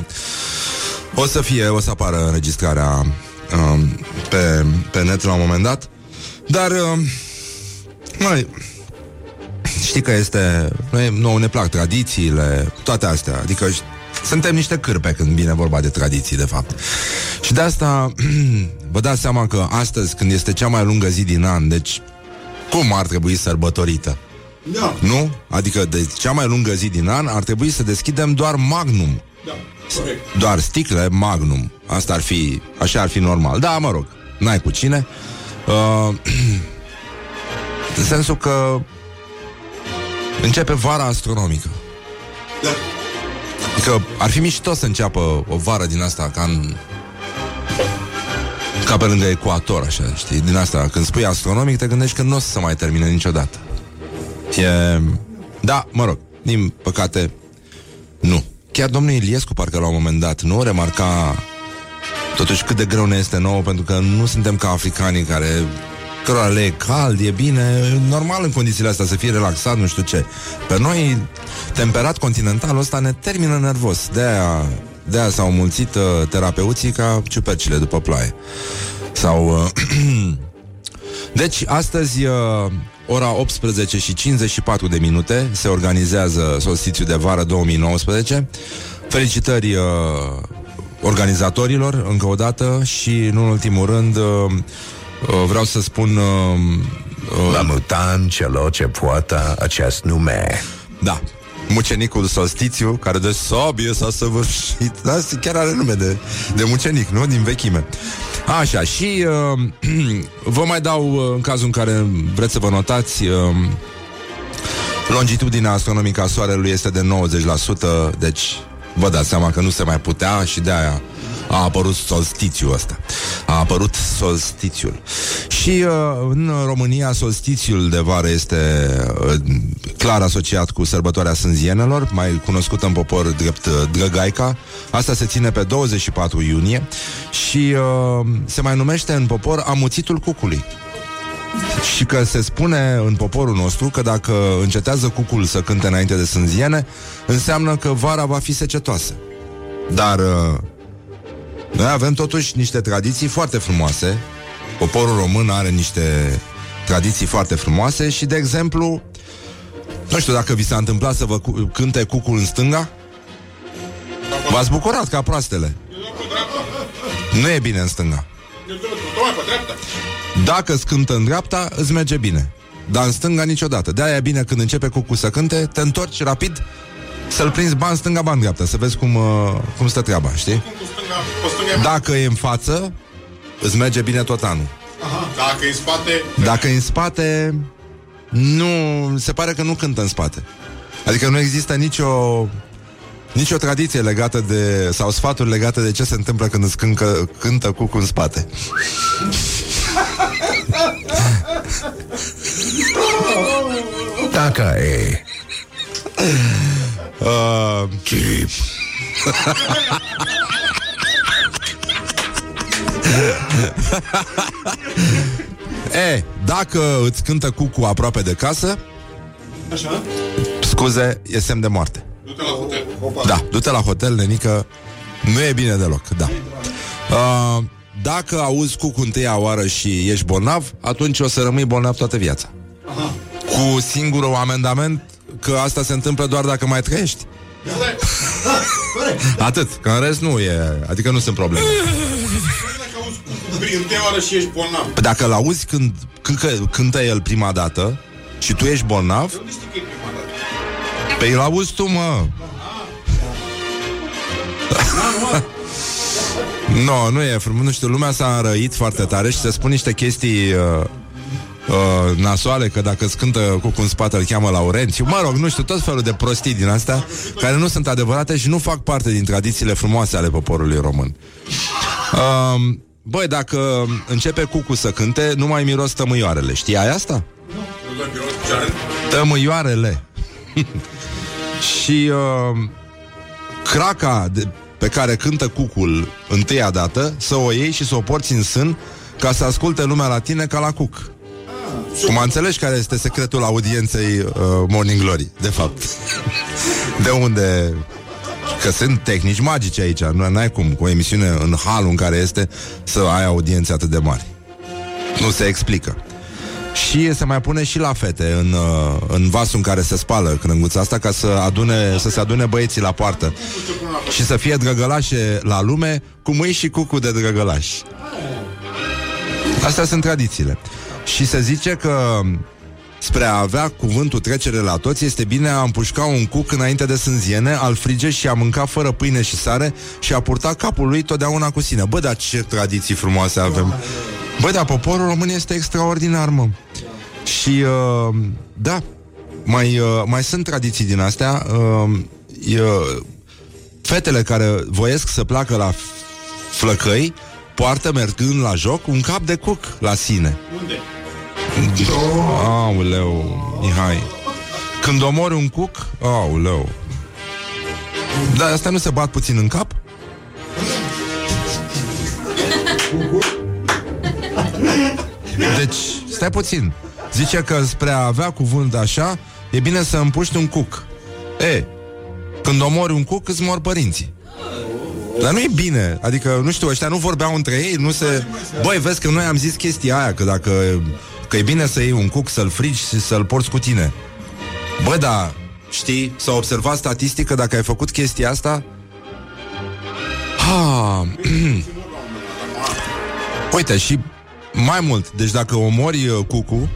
o să fie, o să apară înregistrarea uh, pe, pe net la un moment dat. Dar, uh, mai, știi că este... Noi, nouă ne plac tradițiile, toate astea. Adică suntem niște cârpe când vine vorba de tradiții, de fapt. Și de asta vă dați seama că astăzi, când este cea mai lungă zi din an, deci cum ar trebui sărbătorită? Da. Nu? Adică de cea mai lungă zi din an ar trebui să deschidem doar Magnum. Da, corect. Doar sticle Magnum. Asta ar fi, așa ar fi normal. Da, mă rog, n-ai cu cine. Uh, în sensul că începe vara astronomică. Da. Adică ar fi mișto să înceapă o vară din asta ca în... Ca pe lângă ecuator, așa, știi? Din asta, când spui astronomic, te gândești că nu o să se mai termine niciodată. E... Da, mă rog, din păcate, nu. Chiar domnul Iliescu, parcă la un moment dat, nu remarca totuși cât de greu ne este nouă, pentru că nu suntem ca africanii care cărora le e cald, e bine, e normal în condițiile astea să fie relaxat, nu știu ce. Pe noi, temperat continentalul ăsta ne termină nervos. De-aia, de-aia s-au mulțit uh, terapeuții ca ciupercile după ploaie. Sau... Uh, deci, astăzi, uh, ora 18 și 54 de minute, se organizează solstițiu de vară 2019. Felicitări uh, organizatorilor, încă o dată, și, în ultimul rând, uh, uh, vreau să spun... Uh, La mutant celor ce poartă acest nume. Da. Mucenicul Solstițiu, care de sabie s-a săvârșit. Da, chiar are nume de, de mucenic, nu? Din vechime. Așa, și uh, vă mai dau, uh, în cazul în care vreți să vă notați, uh, longitudinea astronomică a Soarelui este de 90%, deci vă dați seama că nu se mai putea și de aia a apărut solstițiul ăsta. A apărut solstițiul. Și uh, în România solstițiul de vară este uh, clar asociat cu sărbătoarea sânzienelor, mai cunoscută în popor drept uh, Drăgaica. Asta se ține pe 24 iunie și uh, se mai numește în popor amuțitul cucului. Și că se spune în poporul nostru că dacă încetează cucul să cânte înainte de sânziene, înseamnă că vara va fi secetoasă. Dar uh, noi avem totuși niște tradiții foarte frumoase. Poporul român are niște tradiții foarte frumoase și, de exemplu, nu știu dacă vi s-a întâmplat să vă cu- cânte cucul în stânga? V-ați bucurat ca proastele. Nu e bine în stânga. Dacă îți cântă în dreapta, îți merge bine. Dar în stânga niciodată. De-aia e bine când începe cucul să cânte, te întorci rapid, să-l prinzi ban în stânga, ban în dreapta, să vezi cum, uh, cum stă treaba, știi? Dacă e în față, îți merge bine tot anul. Dacă e în spate, Dacă e în spate, nu, se pare că nu cântă în spate. Adică nu există nicio nicio tradiție legată de sau sfaturi legate de ce se întâmplă când îți câncă, cântă cucul în spate. Dacă e. Uh, Chip. e, dacă îți cântă cucu aproape de casă, Așa? scuze, e semn de moarte. du-te la hotel. Da, du-te la hotel, nenică. Nu e bine deloc, da. Uh, Dacă auzi cu întâia oară și ești bolnav Atunci o să rămâi bolnav toată viața. Cu singurul amendament Că asta se întâmplă doar dacă mai trăiești. Atât, că în rest nu e Adică nu sunt probleme. Dacă auzi prin întâia oară și ești bolnav. Dacă îl auzi când cântă, cântă el prima dată Și tu ești bolnav Nu știi că e prima dată. Pe îl auzi tu, mă No, nu e frumos, nu știu, lumea s-a înrăit foarte tare și se spun niște chestii uh, uh, nasoale, că dacă îți cântă cu în spate îl cheamă Laurențiu, mă rog, nu știu, tot felul de prostii din astea, care nu sunt adevărate și nu fac parte din tradițiile frumoase ale poporului român. Uh, băi, dacă începe cucu să cânte, nu mai miros tămâioarele, știai asta? Nu dai miros ce Tămâioarele. și uh, craca de, pe care cântă cucul întâia dată, să o iei și să o porți în sân ca să asculte lumea la tine ca la cuc. Cum înțelegi care este secretul audienței uh, Morning Glory, de fapt. de unde... Că sunt tehnici magice aici, nu ai cum, cu o emisiune în halul în care este, să ai audiențe atât de mari. Nu se explică. Și se mai pune și la fete în, uh, în vasul în care se spală crânguța asta ca să, adune, să se adune băieții la poartă și să fie drăgălașe la lume cu mâini și cucu de drăgălași. Astea sunt tradițiile. Și se zice că spre a avea cuvântul trecere la toți, este bine a împușca un cuc înainte de sânziene, al frige și a mânca fără pâine și sare și a purta capul lui totdeauna cu sine. Bă, dar ce tradiții frumoase avem! Bă, dar poporul român este extraordinar, mă. Și, uh, da, mai, uh, mai sunt tradiții din astea. Uh, uh, fetele care voiesc să placă la flăcăi poartă, mergând la joc, un cap de cuc la sine. Unde? Auleu, Mihai. Când omori un cuc, auleu. Dar asta nu se bat puțin în cap? Deci, stai puțin. Zice că spre a avea cuvânt așa, e bine să împuști un cuc. E, când omori un cuc, îți mor părinții. Dar nu e bine, adică, nu știu, ăștia nu vorbeau între ei, nu se... Băi, vezi că noi am zis chestia aia, că dacă... Că e bine să iei un cuc, să-l frigi și să-l porți cu tine. Bă, da, știi, s-a observat statistic că dacă ai făcut chestia asta... Ha, Uite, și mai mult, deci dacă omori uh, cucu,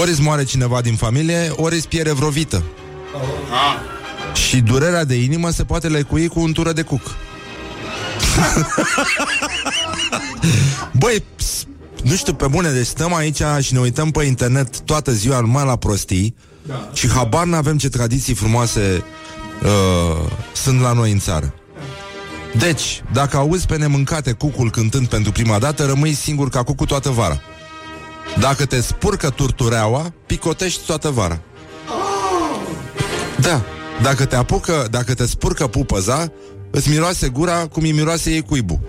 ori îți moare cineva din familie, ori îți pierde vreo vită. Și durerea de inimă se poate lecui cu untură de cuc. Băi, ps, nu știu, pe bune, deci stăm aici și ne uităm pe internet toată ziua numai la prostii da. și habar n-avem ce tradiții frumoase uh, sunt la noi în țară. Deci, dacă auzi pe nemâncate cucul cântând pentru prima dată, rămâi singur ca cucu toată vara. Dacă te spurcă turtureaua, picotești toată vara. Da, dacă te apucă, dacă te spurcă pupăza, îți miroase gura cum îi miroase ei cuibu.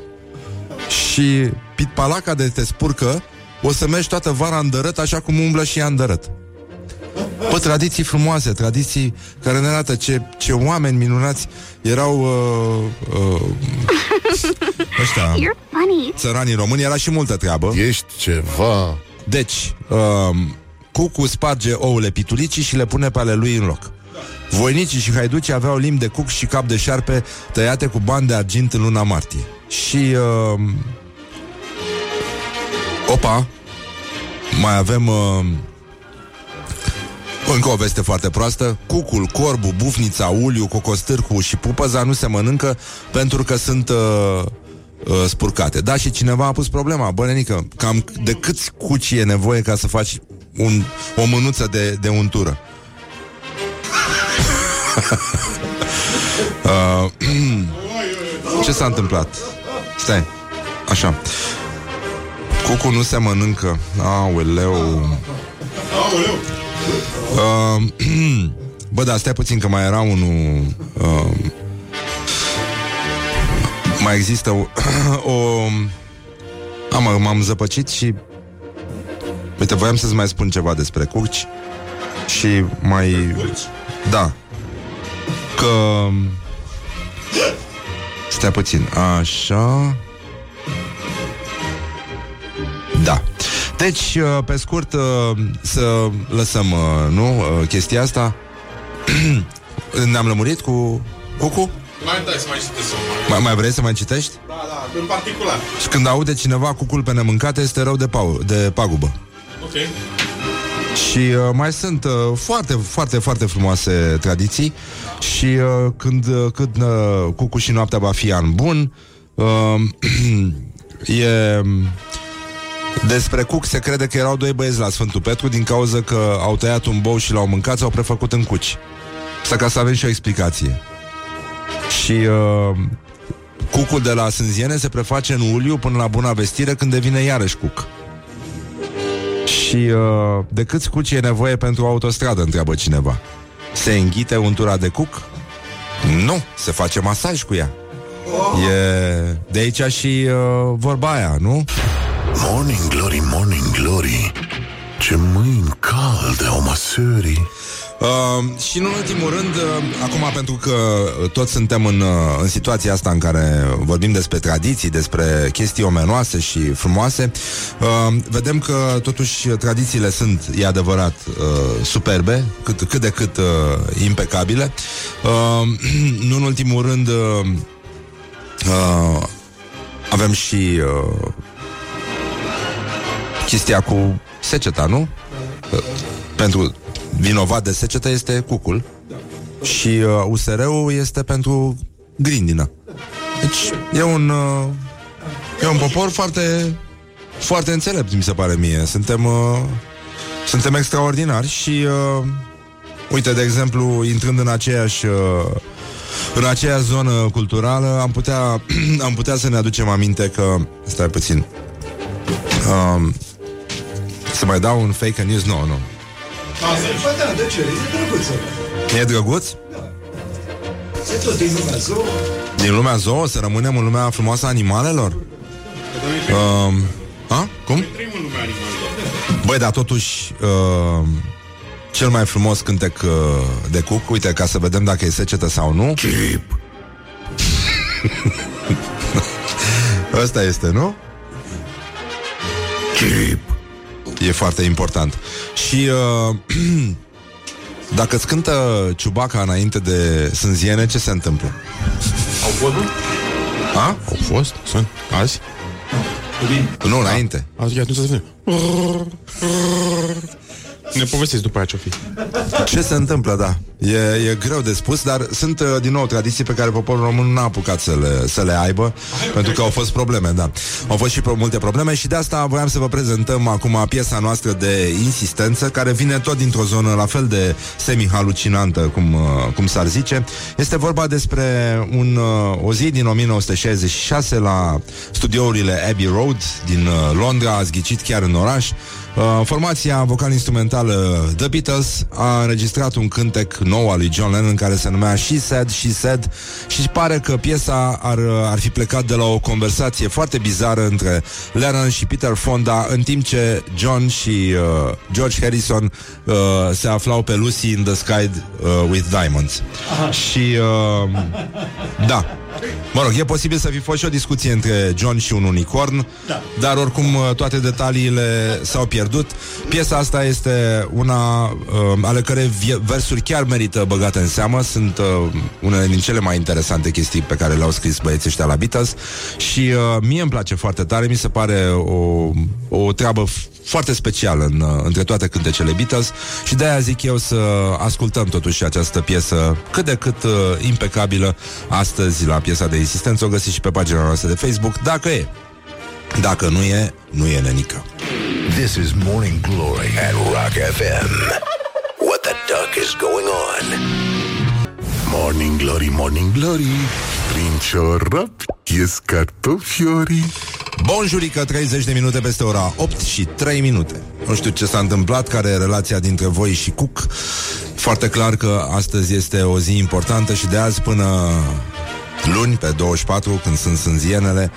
Și pitpalaca de te spurcă, o să mergi toată vara în dărât așa cum umblă și ea în dărât. Bă, tradiții frumoase, tradiții care ne arată ce, ce oameni minunați erau uh, uh, ăștia, You're funny. țăranii români, era și multă treabă. Ești ceva... Deci, uh, cucu sparge ouăle pitulicii și le pune pe ale lui în loc. Voinicii și haiducii aveau limbi de cuc și cap de șarpe tăiate cu bani de argint în luna martie. Și... Uh, opa! Mai avem... Uh, încă o veste foarte proastă Cucul, corbul, bufnița, uliu, cocostârcu și pupăza nu se mănâncă Pentru că sunt uh, uh, spurcate Da, și cineva a pus problema Bă, nenică, cam de câți cuci e nevoie Ca să faci un, o mânuță de, de untură uh, Ce s-a întâmplat? Stai, așa Cucul nu se mănâncă. Aoleu. Uh, bă, da, stai puțin că mai era unul uh, Mai există o, o am, M-am zăpăcit și Uite, voiam să-ți mai spun ceva despre curci Și mai Da. Că Stai puțin Așa Da deci, uh, pe scurt, uh, să lăsăm, uh, nu, chestia asta. Ne-am lămurit cu Cucu? Mai dai să mai citesc mai, mai vrei să mai citești? Da, da, în particular. Și când aude cineva cucul pe nemâncate, este rău de, pau- de pagubă. Ok. Și uh, mai sunt uh, foarte, foarte, foarte frumoase tradiții și uh, când, uh, când uh, cucu și noaptea va fi an bun, uh, e... Despre Cuc se crede că erau doi băieți la Sfântul Petru din cauza că au tăiat un bou și l-au mâncat, s-au prefăcut în cuci. Asta ca să avem și o explicație. Și uh, cucul de la Sânziene se preface în uliu până la buna vestire când devine iarăși cuc. Și uh, de câți cuci e nevoie pentru autostradă, întreabă cineva. Se înghite untura de cuc? Nu, se face masaj cu ea. E de aici și uh, vorba aia, nu? Morning Glory, Morning Glory Ce mâini calde au măsării Uh, și în ultimul rând, uh, acum pentru că toți suntem în, uh, în situația asta în care vorbim despre tradiții, despre chestii omenoase și frumoase, uh, vedem că totuși tradițiile sunt, e adevărat, uh, superbe, cât, cât de cât uh, impecabile. Uh, nu în ultimul rând, uh, uh, avem și uh, chestia cu seceta, nu? Uh, pentru vinovat de secetă este cucul și uh, USR-ul este pentru grindină. Deci e un uh, e un popor foarte foarte înțelept, mi se pare mie. Suntem uh, suntem extraordinari și uh, uite, de exemplu, intrând în aceeași uh, în aceeași zonă culturală, am putea am putea să ne aducem aminte că stai puțin. Um, să mai dau un fake news? Nu, no, nu. No. Ba da, de ce? E drăguță. E drăguț? E tot din lumea zoo. Din lumea zoo? Să rămânem în lumea frumoasă a animalelor? Um, a? Cum? Trăim în lumea animalelor. Băi, dar totuși uh, Cel mai frumos cântec uh, de cuc Uite, ca să vedem dacă e secetă sau nu Chip Ăsta este, nu? Chip E foarte important Și uh, Dacă îți cântă ciubaca înainte de sânziene Ce se întâmplă? Au fost, nu? A? Au fost? Sunt? Azi? Nu, înainte Azi, ia, nu să se Ne povestiți după aia ce-o fi Ce se întâmplă, da E, e greu de spus, dar sunt uh, din nou tradiții pe care poporul român n-a apucat să le, să le aibă, pentru că au fost probleme, da. Au fost și pro- multe probleme și de asta voiam să vă prezentăm acum piesa noastră de insistență, care vine tot dintr-o zonă la fel de semi-halucinantă, cum, uh, cum s-ar zice. Este vorba despre un, uh, o zi din 1966 la studiourile Abbey Road din uh, Londra, a zghicit chiar în oraș. Uh, formația vocal-instrumentală The Beatles a înregistrat un cântec nou al lui John Lennon care se numea She Said, She Said și pare că piesa ar, ar fi plecat de la o conversație foarte bizară între Lennon și Peter Fonda în timp ce John și uh, George Harrison uh, se aflau pe Lucy in the Sky uh, with Diamonds. Și uh, da, Mă rog, e posibil să fi fost și o discuție între John și un unicorn, da. dar oricum uh, toate detaliile s-au pierdut. Piesa asta este una uh, ale cărei vie- versuri chiar merită băgate în seamă. Sunt uh, unele din cele mai interesante chestii pe care le-au scris băieții ăștia la Beatles și uh, mie îmi place foarte tare, mi se pare o, o treabă f- foarte specială în, uh, între toate cântecele Beatles și de-aia zic eu să ascultăm totuși această piesă cât de cât uh, impecabilă astăzi la piesa de insistență. O găsiți și pe pagina noastră de Facebook, dacă e. Dacă nu e, nu e nenică. This is Morning Glory at Rock FM. What the duck is going on? Morning Glory, Morning Glory Prin ciorapi ies cartofiorii Bonjurică, 30 de minute peste ora 8 și 3 minute. Nu știu ce s-a întâmplat, care e relația dintre voi și Cook. Foarte clar că astăzi este o zi importantă și de azi până luni, pe 24, când sunt sânzienele,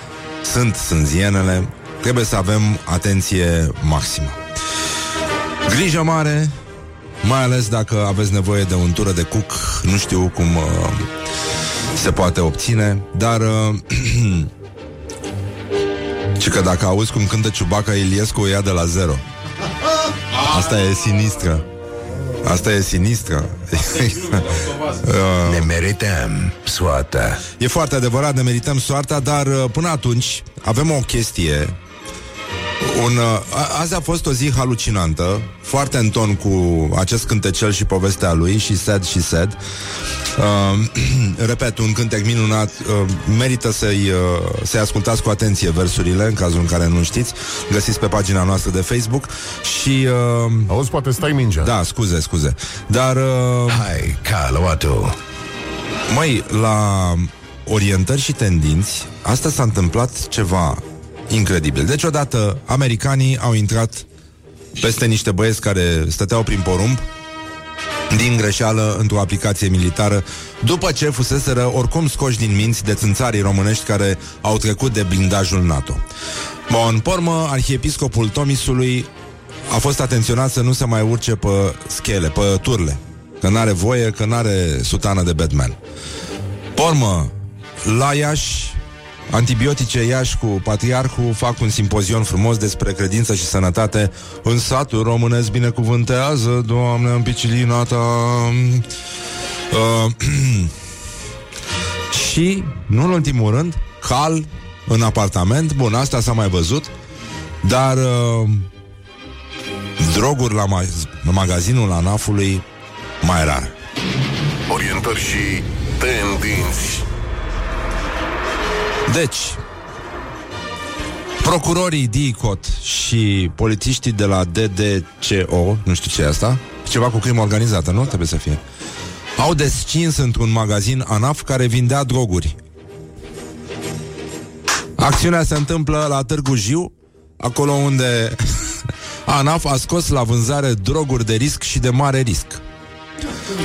sunt sânzienele, trebuie să avem atenție maximă. Grijă mare, mai ales dacă aveți nevoie de un tură de cuc, nu știu cum uh, se poate obține, dar uh, și că dacă auzi cum cântă Ciubaca Iliescu o ia de la zero. Asta e sinistră. Asta e sinistră. Ne merităm soarta. E foarte adevărat, ne merităm soarta, dar uh, până atunci avem o chestie. Un, uh, a- azi a fost o zi halucinantă, foarte în ton cu acest cântecel și povestea lui, și said, și said. Uh, repet, un cântec minunat, uh, merită să-i, uh, să-i ascultați cu atenție versurile, în cazul în care nu știți. Găsiți pe pagina noastră de Facebook și... Uh, Auzi, poate stai mingea da, scuze, scuze. Dar... Uh, Hai, Caluatu. Măi, la orientări și tendinți, asta s-a întâmplat ceva incredibil. Deci, odată, americanii au intrat peste niște băieți care stăteau prin porumb, din greșeală într-o aplicație militară, după ce fuseseră oricum scoși din minți de țânțarii românești care au trecut de blindajul NATO. Bun, pormă, arhiepiscopul Tomisului a fost atenționat să nu se mai urce pe schele, pe turle, că n-are voie, că n-are sutană de Batman. Pormă, la Iași, antibiotice Iași cu patriarhul fac un simpozion frumos despre credință și sănătate în satul românesc binecuvântează, Doamne, în picilina ta. Uh, și, nu în ultimul rând, cal în apartament. Bun, asta s-a mai văzut, dar uh, droguri la, ma- la magazinul ANAF-ului mai rar. Orientări și tendinți Deci, procurorii DICOT și polițiștii de la DDCO, nu știu ce e asta, ceva cu crimă organizată, nu? Trebuie să fie. Au descins într-un magazin ANAF care vindea droguri. Acțiunea se întâmplă la Târgu Jiu, acolo unde ANAF a scos la vânzare droguri de risc și de mare risc.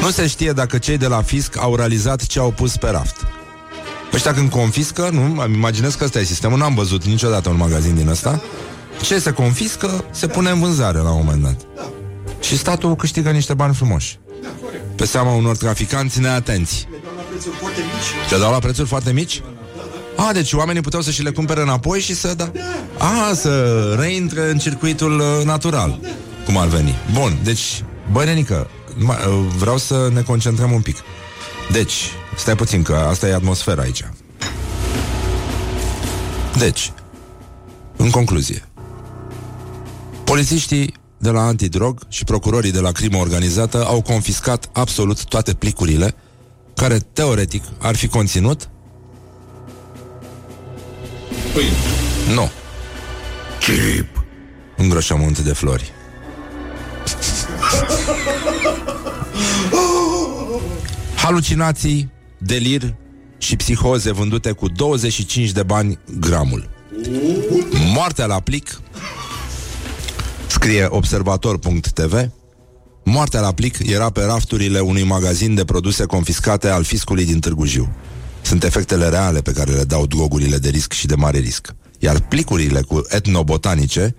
Nu se știe dacă cei de la fisc au realizat ce au pus pe raft. Ăștia când confiscă, nu, îmi imaginez că ăsta e sistemul, n-am văzut niciodată un magazin din ăsta. Ce se confiscă, se pune în vânzare la un moment dat. Și statul câștigă niște bani frumoși. Pe seama unor traficanți neatenți. Te dau la prețuri foarte mici? A, deci oamenii puteau să și le cumpere înapoi și să da. A, să reintre în circuitul uh, natural. Cum ar veni. Bun, deci, băi, Renică, ma- uh, vreau să ne concentrăm un pic. Deci, stai puțin că asta e atmosfera aici. Deci, în concluzie, polițiștii de la antidrog și procurorii de la crimă organizată au confiscat absolut toate plicurile care, teoretic, ar fi conținut Pâine. Nu. Chip. Îngrășământ de flori. Halucinații, delir și psihoze vândute cu 25 de bani gramul. Moartea la plic Scrie observator.tv Moartea la plic era pe rafturile unui magazin de produse confiscate al fiscului din Târgu Jiu. Sunt efectele reale pe care le dau drogurile de risc și de mare risc. Iar plicurile cu etnobotanice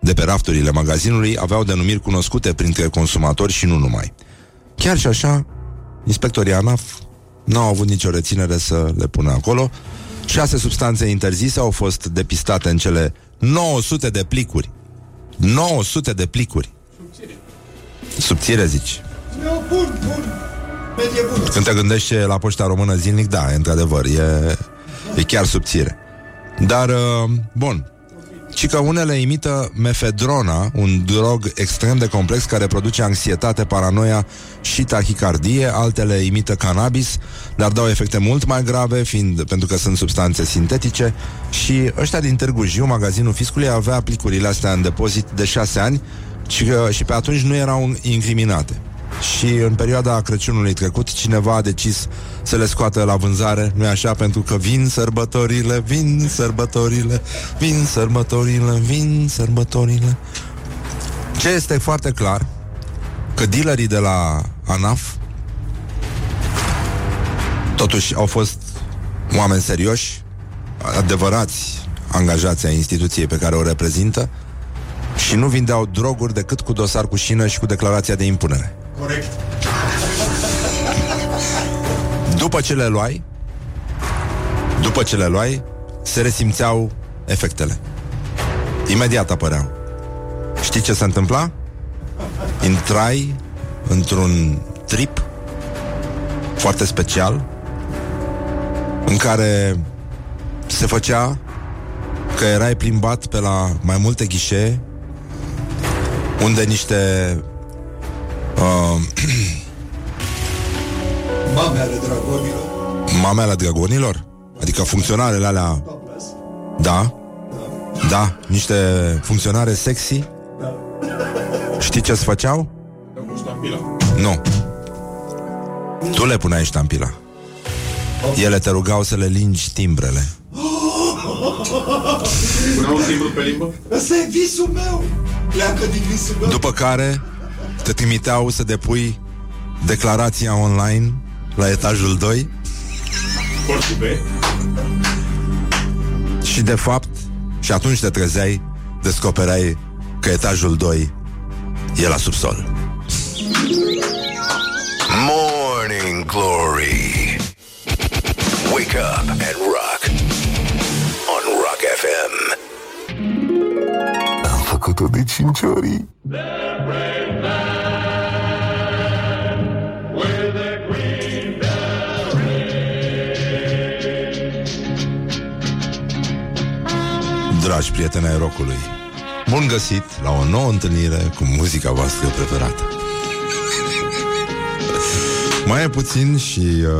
de pe rafturile magazinului aveau denumiri cunoscute printre consumatori și nu numai. Chiar și așa, inspectorii ANAF n-au avut nicio reținere să le pună acolo. Șase substanțe interzise au fost depistate în cele 900 de plicuri. 900 de plicuri. Subțire, zici. Eu, bun, bun. Medie bună. Când te gândești la poșta română zilnic, da, într-adevăr, e, e chiar subțire. Dar, uh, bun, ci că unele imită mefedrona, un drog extrem de complex care produce anxietate, paranoia și tahicardie, altele imită cannabis, dar dau efecte mult mai grave, fiind pentru că sunt substanțe sintetice și ăștia din Târgu Jiu, magazinul fiscului, avea plicurile astea în depozit de șase ani și, că, și pe atunci nu erau incriminate. Și în perioada Crăciunului trecut Cineva a decis să le scoată la vânzare nu așa? Pentru că vin sărbătorile Vin sărbătorile Vin sărbătorile Vin sărbătorile Ce este foarte clar Că dealerii de la ANAF Totuși au fost Oameni serioși Adevărați angajați ai instituției pe care o reprezintă și nu vindeau droguri decât cu dosar cu șină și cu declarația de impunere. Corect. După ce le luai, după ce le luai, se resimțeau efectele. Imediat apăreau. Știi ce se întâmpla? Intrai într-un trip foarte special în care se făcea că erai plimbat pe la mai multe ghișee unde niște uh, Mame ale dragonilor. mame ale dragonilor? Adică funcționarele alea Da Da, niște funcționare sexy Știi ce-ți făceau? Cu ștampila. Nu Tu le puneai ștampila Ele te rugau să le lingi timbrele Puneau un timbru pe limbă? Ăsta e visul meu. Pleacă din visul meu. După care te trimiteau să depui declarația online la etajul 2 Cortul B. și de fapt, și atunci te trezeai, descoperai că etajul 2 e la subsol. Morning Glory. Wake up and rock. On Rock FM. Am făcut-o de cinci ori. Dragi prieteni ai rockului, bun găsit la o nouă întâlnire cu muzica voastră preferată. Mai e puțin și uh,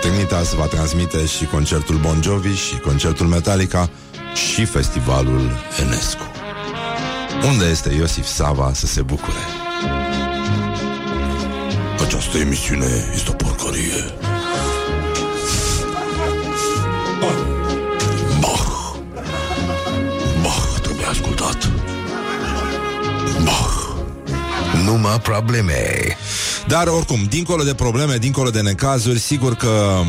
Trinitas va transmite și concertul Bon Jovi și concertul Metallica și festivalul Enescu. Unde este Iosif Sava să se bucure? Această emisiune este o porcărie. Bach. Bach, trebuie ascultat. Bach. Numai probleme. Dar oricum, dincolo de probleme, dincolo de necazuri, sigur că uh,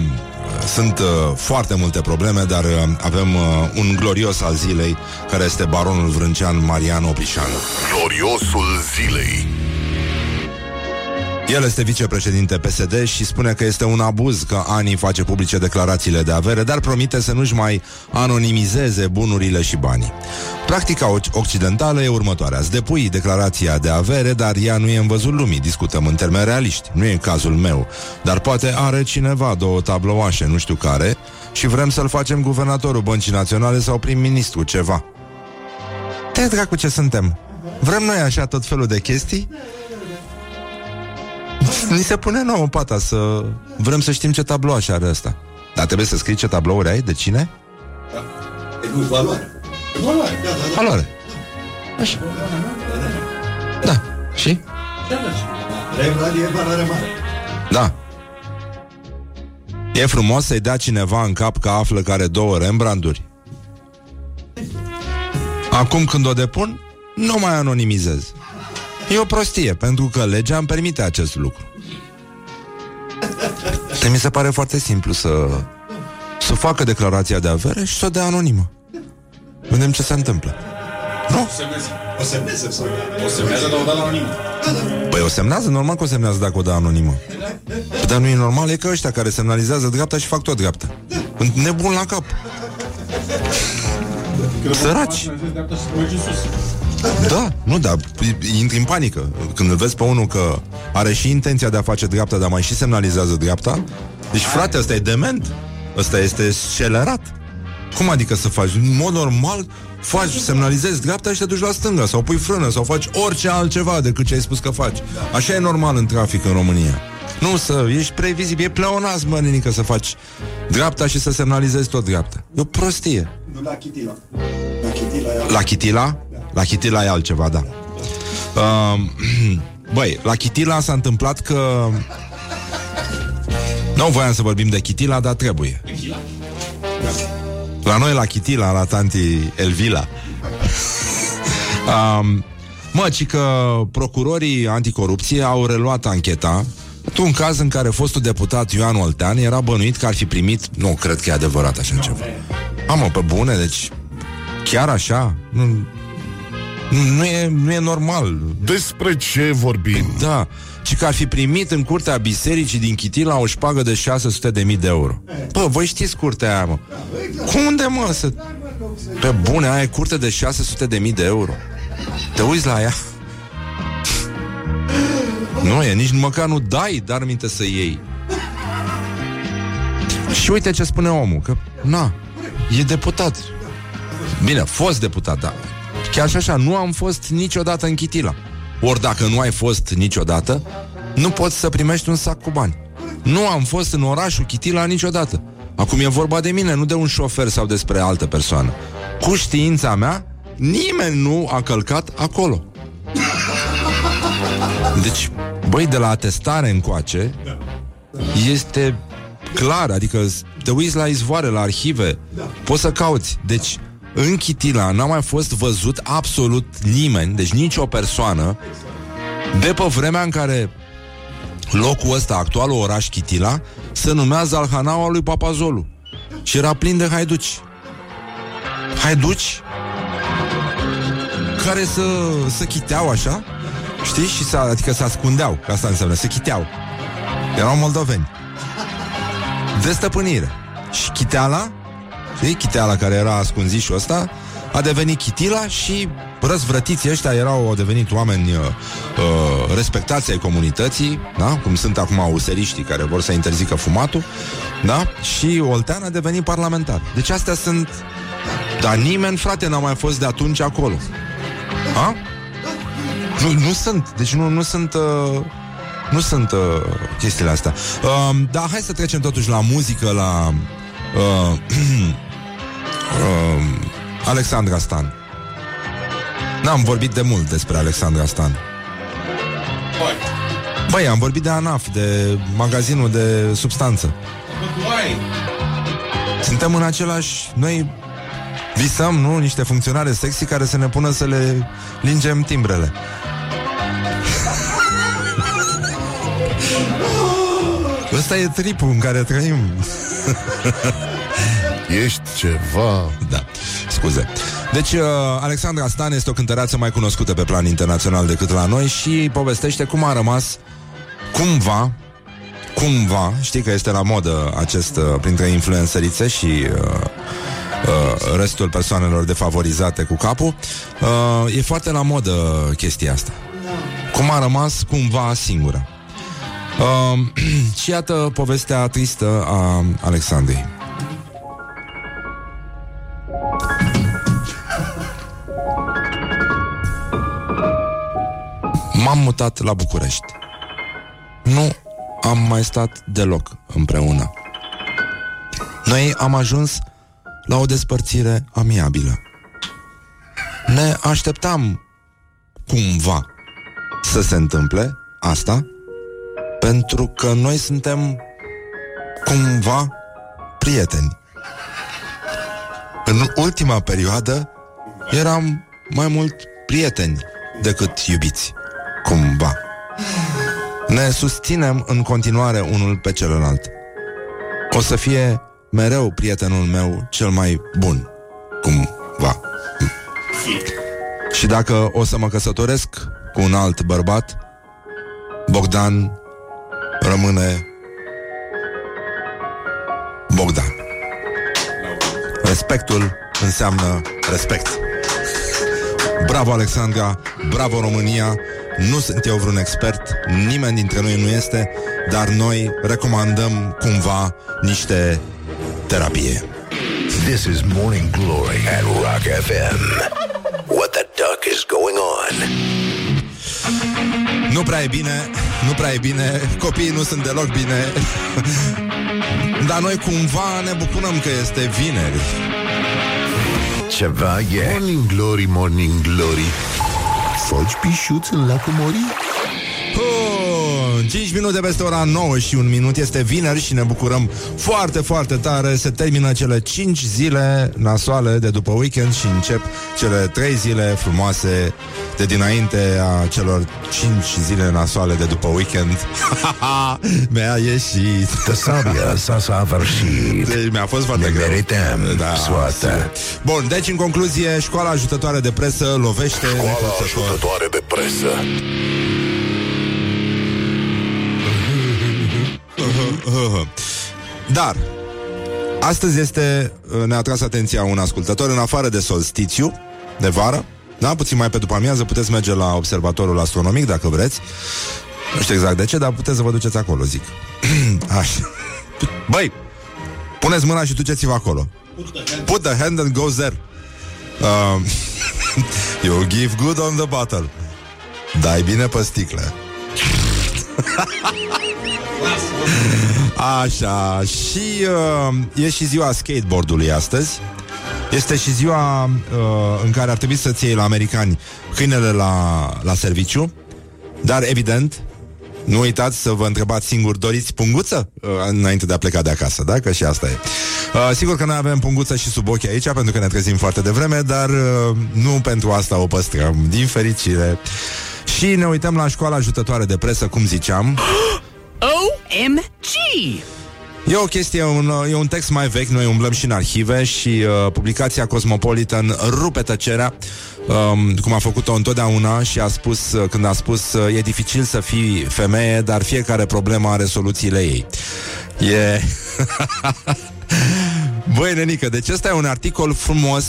sunt uh, foarte multe probleme, dar uh, avem uh, un glorios al zilei, care este baronul vrâncean Marian Oprișanu. Gloriosul zilei. El este vicepreședinte PSD și spune că este un abuz că Ani face publice declarațiile de avere, dar promite să nu-și mai anonimizeze bunurile și banii. Practica oc- occidentală e următoarea. Îți depui declarația de avere, dar ea nu e în văzul lumii. Discutăm în termeni realiști. Nu e cazul meu. Dar poate are cineva două tablouașe, nu știu care, și vrem să-l facem guvernatorul Băncii Naționale sau prim-ministru, ceva. Te dracu ce suntem. Vrem noi așa tot felul de chestii? Ni se pune nouă pata să... Vrem să știm ce tablou așa are ăsta. Dar trebuie să scrii ce tablouri ai, de cine? E nu valoare. E valoare, da, da, da. Valoare. Așa. Da. Și? Rembrandt e valoare mare. Da. E frumos să-i dea cineva în cap că află că are două Rembrandturi? Acum când o depun, nu mai anonimizez. E o prostie, pentru că legea îmi permite acest lucru. Te mi se pare foarte simplu să să facă declarația de avere și să o dea anonimă. Vedem ce se întâmplă. Nu? O semneze sau O semnează, dar o da la anonim. Păi o semnează, normal că o semnează dacă o dă anonimă. Dar nu e normal, e că ăștia care semnalizează dreapta și fac tot dreapta. Nebun la cap. Săraci. Dreapta și mergi în sus. Da, nu, dar intri în panică. Când îl vezi pe unul că are și intenția de a face dreapta, dar mai și semnalizează dreapta, deci frate, ăsta e dement. Ăsta este scelerat. Cum adică să faci? În mod normal, faci, semnalizezi dreapta și te duci la stânga sau pui frână sau faci orice altceva decât ce ai spus că faci. Așa e normal în trafic în România. Nu să ești previzibil, e pleonasm, mă, nenică, să faci dreapta și să semnalizezi tot dreapta. E o prostie. Nu la Chitila. La Chitila e La Chitila? La Chitila e altceva, da. Uh, băi, la Chitila s-a întâmplat că... Nu voiam să vorbim de Chitila, dar trebuie. La noi, la Chitila, la tanti Elvila. um, mă, ci că procurorii anticorupție au reluat ancheta tu un caz în care fostul deputat Ioan Oltean era bănuit că ar fi primit... Nu, cred că e adevărat așa ceva. Amă, pe bune, deci... Chiar așa? Nu, nu, nu, e, nu e normal. Despre ce vorbim? Da, ci că ar fi primit în curtea bisericii din Chitila o șpagă de 600 de mii de euro. Bă, voi știți curtea aia, mă. Cum unde, mă? Să... Pe bune, aia e curte de 600 de mii de euro. Te uiți la ea? Nu e, nici măcar nu dai, dar minte să iei. Și uite ce spune omul, că, na, e deputat. Bine, a fost deputat, da. Chiar și așa, nu am fost niciodată în Chitila. Ori dacă nu ai fost niciodată, nu poți să primești un sac cu bani. Nu am fost în orașul Chitila niciodată. Acum e vorba de mine, nu de un șofer sau despre altă persoană. Cu știința mea, nimeni nu a călcat acolo. Deci, băi, de la atestare încoace, este clar, adică te uiți la izvoare, la arhive, poți să cauți. Deci, în Chitila n-a mai fost văzut absolut nimeni, deci nicio persoană, de pe vremea în care locul ăsta, actualul oraș Chitila, se numea Zalhanaua lui Papazolu. Și era plin de haiduci. Haiduci care să, să chiteau așa, știi? Și să, adică să ascundeau, că asta înseamnă, să chiteau. Erau moldoveni. De stăpânire. Și chiteala, știi? Chiteala care era ascunzișul ăsta, a devenit chitila și răzvrătiții ăștia erau, au devenit oameni uh, uh, respectați ai comunității, da? cum sunt acum useriștii care vor să interzică fumatul, da? și Oltean a devenit parlamentar. Deci astea sunt... Dar nimeni, frate, n-a mai fost de atunci acolo. Ha? Nu, nu sunt, deci nu, nu sunt... Uh, nu sunt uh, chestiile astea. Uh, dar hai să trecem totuși la muzică, la uh, uh, Alexandra Stan. N-am vorbit de mult despre Alexandra Stan. Hai. Băi, am vorbit de ANAF, de magazinul de substanță. Bă, hai. Suntem în același... Noi visăm, nu? Niște funcționare sexy care să ne pună să le lingem timbrele. Ăsta e tripul în care trăim. Ești ceva... Da, scuze. Deci, uh, Alexandra Stan este o cântăreață mai cunoscută pe plan internațional decât la noi și povestește cum a rămas cumva, cumva, știi că este la modă acest uh, printre influențărițe și uh, uh, restul persoanelor defavorizate cu capul, uh, e foarte la modă chestia asta. Cum a rămas cumva singură. Uh, și iată povestea tristă a Alexandrei. mutat la București. Nu am mai stat deloc împreună. Noi am ajuns la o despărțire amiabilă. Ne așteptam cumva să se întâmple asta, pentru că noi suntem cumva prieteni. În ultima perioadă eram mai mult prieteni decât iubiți, cumva. Ne susținem în continuare unul pe celălalt. O să fie mereu prietenul meu cel mai bun, cumva. Și dacă o să mă căsătoresc cu un alt bărbat, Bogdan rămâne Bogdan. Respectul înseamnă respect. Bravo, Alexandra! Bravo, România! Nu sunt eu vreun expert, nimeni dintre noi nu este, dar noi recomandăm cumva niște terapie. This is Morning Glory at Rock FM. What the duck is going on? Nu prea e bine, nu prea e bine, copiii nu sunt deloc bine, dar noi cumva ne bucurăm că este vineri. Ceva e. Morning Glory, Morning Glory Foci pișuț în lacul Mori? Oh, 5 minute peste ora 9 și un minut Este vineri și ne bucurăm foarte, foarte tare Se termină cele 5 zile nasoale de după weekend Și încep cele 3 zile frumoase De dinainte a celor 5 zile nasoale de după weekend Mi-a ieșit Tăsabia s-a săvârșit. deci mi-a fost foarte Ne greu. merităm soată. sigur. Bun, deci în concluzie Școala ajutătoare de presă lovește Școala necruțător. ajutătoare de presă Dar Astăzi este Ne-a tras atenția un ascultător În afară de solstițiu De vară da, puțin mai pe după amiază puteți merge la observatorul astronomic dacă vreți. Nu știu exact de ce, dar puteți să vă duceți acolo, zic. Așa. Băi, puneți mâna și duceți-vă acolo. Put the hand and goes there. Um, you give good on the bottle. Dai bine pe sticlă. Așa, și uh, e și ziua skateboardului astăzi. Este și ziua uh, în care ar trebui să-ți iei la americani câinele la, la serviciu. Dar, evident, nu uitați să vă întrebați singur, doriți punguță? Uh, înainte de a pleca de acasă, da? Că și asta e. Uh, sigur că noi avem punguță și sub ochi aici, pentru că ne trezim foarte devreme, dar uh, nu pentru asta o păstrăm, din fericire. Și ne uităm la școala ajutătoare de presă, cum ziceam. OMG! E o chestie, un, e un text mai vechi, noi umblăm și în arhive și uh, publicația Cosmopolitan rupe tăcerea, um, cum a făcut-o întotdeauna și a spus, uh, când a spus, uh, e dificil să fii femeie, dar fiecare problemă are soluțiile ei. E... Băi, nenică, deci ăsta e un articol frumos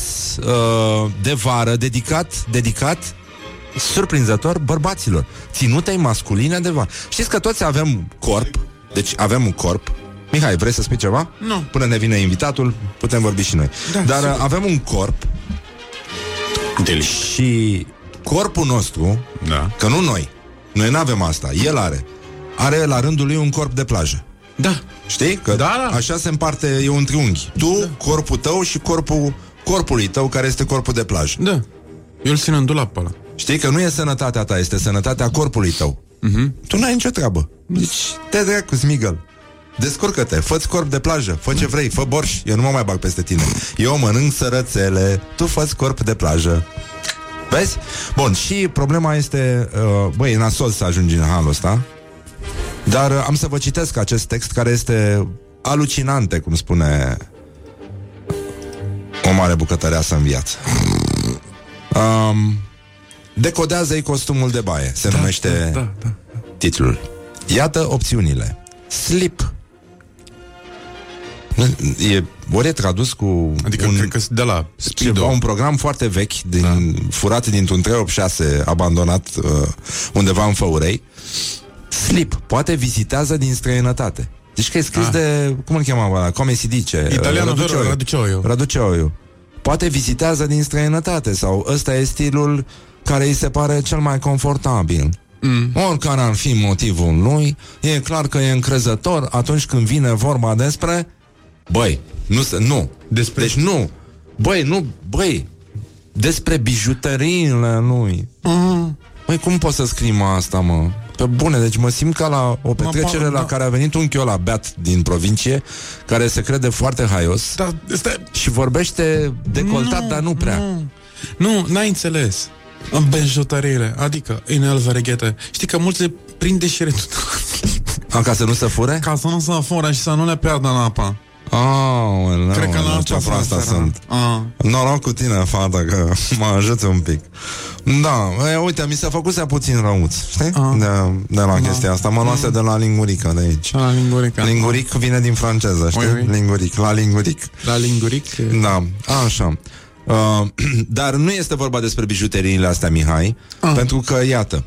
uh, de vară, dedicat, dedicat surprinzător bărbaților. Ținutei masculine de vară. Știți că toți avem corp, deci avem un corp. Mihai, vrei să spui ceva? Nu. Până ne vine invitatul, putem vorbi și noi. Da, Dar sigur. uh, avem un corp Deli. și corpul nostru, Da. că nu noi, noi nu avem asta, el are. Are la rândul lui un corp de plajă. Da. Știi? Că Da, da. așa se împarte, e un triunghi. Tu, da. corpul tău și corpul corpului tău, care este corpul de plajă. Da. Eu îl țin în dulap pe ăla. Știi că nu e sănătatea ta, este sănătatea corpului tău. Mhm. Tu n-ai nicio treabă. Deci, te dracu, smigăl. Descurcă-te, fă-ți corp de plajă, fă ce vrei, fă borș, eu nu mă mai bag peste tine. Eu mănânc sărățele, tu fă corp de plajă. Vezi? Bun, și problema este, uh, băi, e nasol să ajungi în halul ăsta, dar uh, am să vă citesc acest text care este alucinante, cum spune o mare bucătăreasă în viață. Um, Decodează-i costumul de baie, se da, numește Da, da. titlul. Iată opțiunile. Slip. E, ori e tradus cu Adică un, cred că de la ceva, Speedo. un program foarte vechi, din, da. furat dintr-un 386 abandonat uh, undeva în Făurei. Slip. Poate vizitează din străinătate. Deci că e scris Ah. de, cum îl cheamă ăla? Come si dice? Italiano, vero, Raducioiu. Raducioiu. Raducioiu. Poate vizitează din străinătate sau ăsta e stilul care îi se pare cel mai confortabil. mm. oricare ar fi motivul lui, e clar că e încrezător atunci când vine vorba despre băi, nu, se- nu. Despre- Deci nu. Băi, nu, băi, despre bijuteriile lui. Mm. Băi, cum poți să scrii mă asta, mă? Pe bune, deci mă simt ca la o petrecere pa- la da. care a venit un la beat din provincie, care se crede foarte haios Da, stai, și vorbește decoltat, Nu, dar nu prea. Nu, nu n-ai înțeles. În benjutăriile, adică în el vereghete. Știi că mulți le prinde și retu- A, ca să nu se fure? ca să nu se fură și să nu le pierdă în apa. Oh, Cred că la ce asta proastă se referă. sunt. Ah. Noroc cu tine, fata, că mă ajută un pic. Da, e, uite, mi s-a făcut să puțin răuț, știi? Ah. De, de la chestia asta. Mă luase de la lingurică de aici. La lingurica. Linguric vine din franceză, știi? Ui, ui. Linguric, la linguric. La linguric. Da, așa. Uh, dar nu este vorba despre bijuteriile astea, Mihai, Ah. pentru că, iată,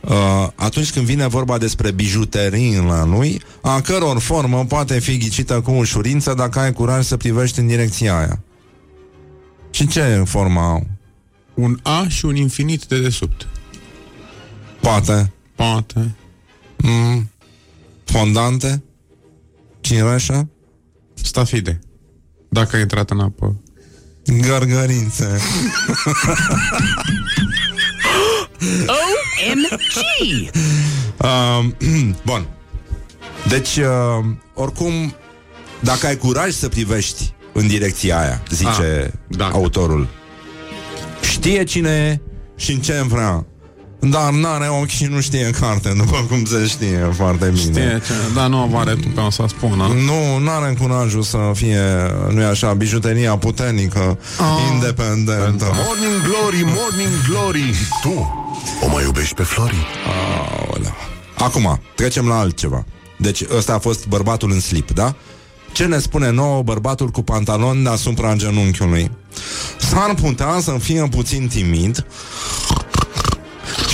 uh, atunci când vine vorba despre bijuteriile lui, a căror formă poate fi ghicită cu ușurință dacă ai curaj să privești în direcția aia. Și ce formă au? Un A și un infinit de desubt. Poate. Poate. Mm, fondante? Cireșă? Stafide. Dacă ai intrat în apă. Gărgărințe. OMG! Uh, bun. Deci, uh, oricum, dacă ai curaj să privești în direcția aia, zice Ah, dacă. autorul, știe cine e și în ce vrea, dar n-are ochi și nu știe carte, după cum se știe foarte bine. Știe ce? Da, nu are tu pe o să spună. Nu, nu are curajul să fie, nu așa, bijuteria puternică, Ah. independentă. Morning Glory, Morning Glory Tu o mai iubești pe Flori? Aoleu. Acum, trecem la altceva. Deci ăsta a fost bărbatul în slip, da? Ce ne spune nouă bărbatul cu pantaloni deasupra genunchiului? S-ar putea să fie puțin timid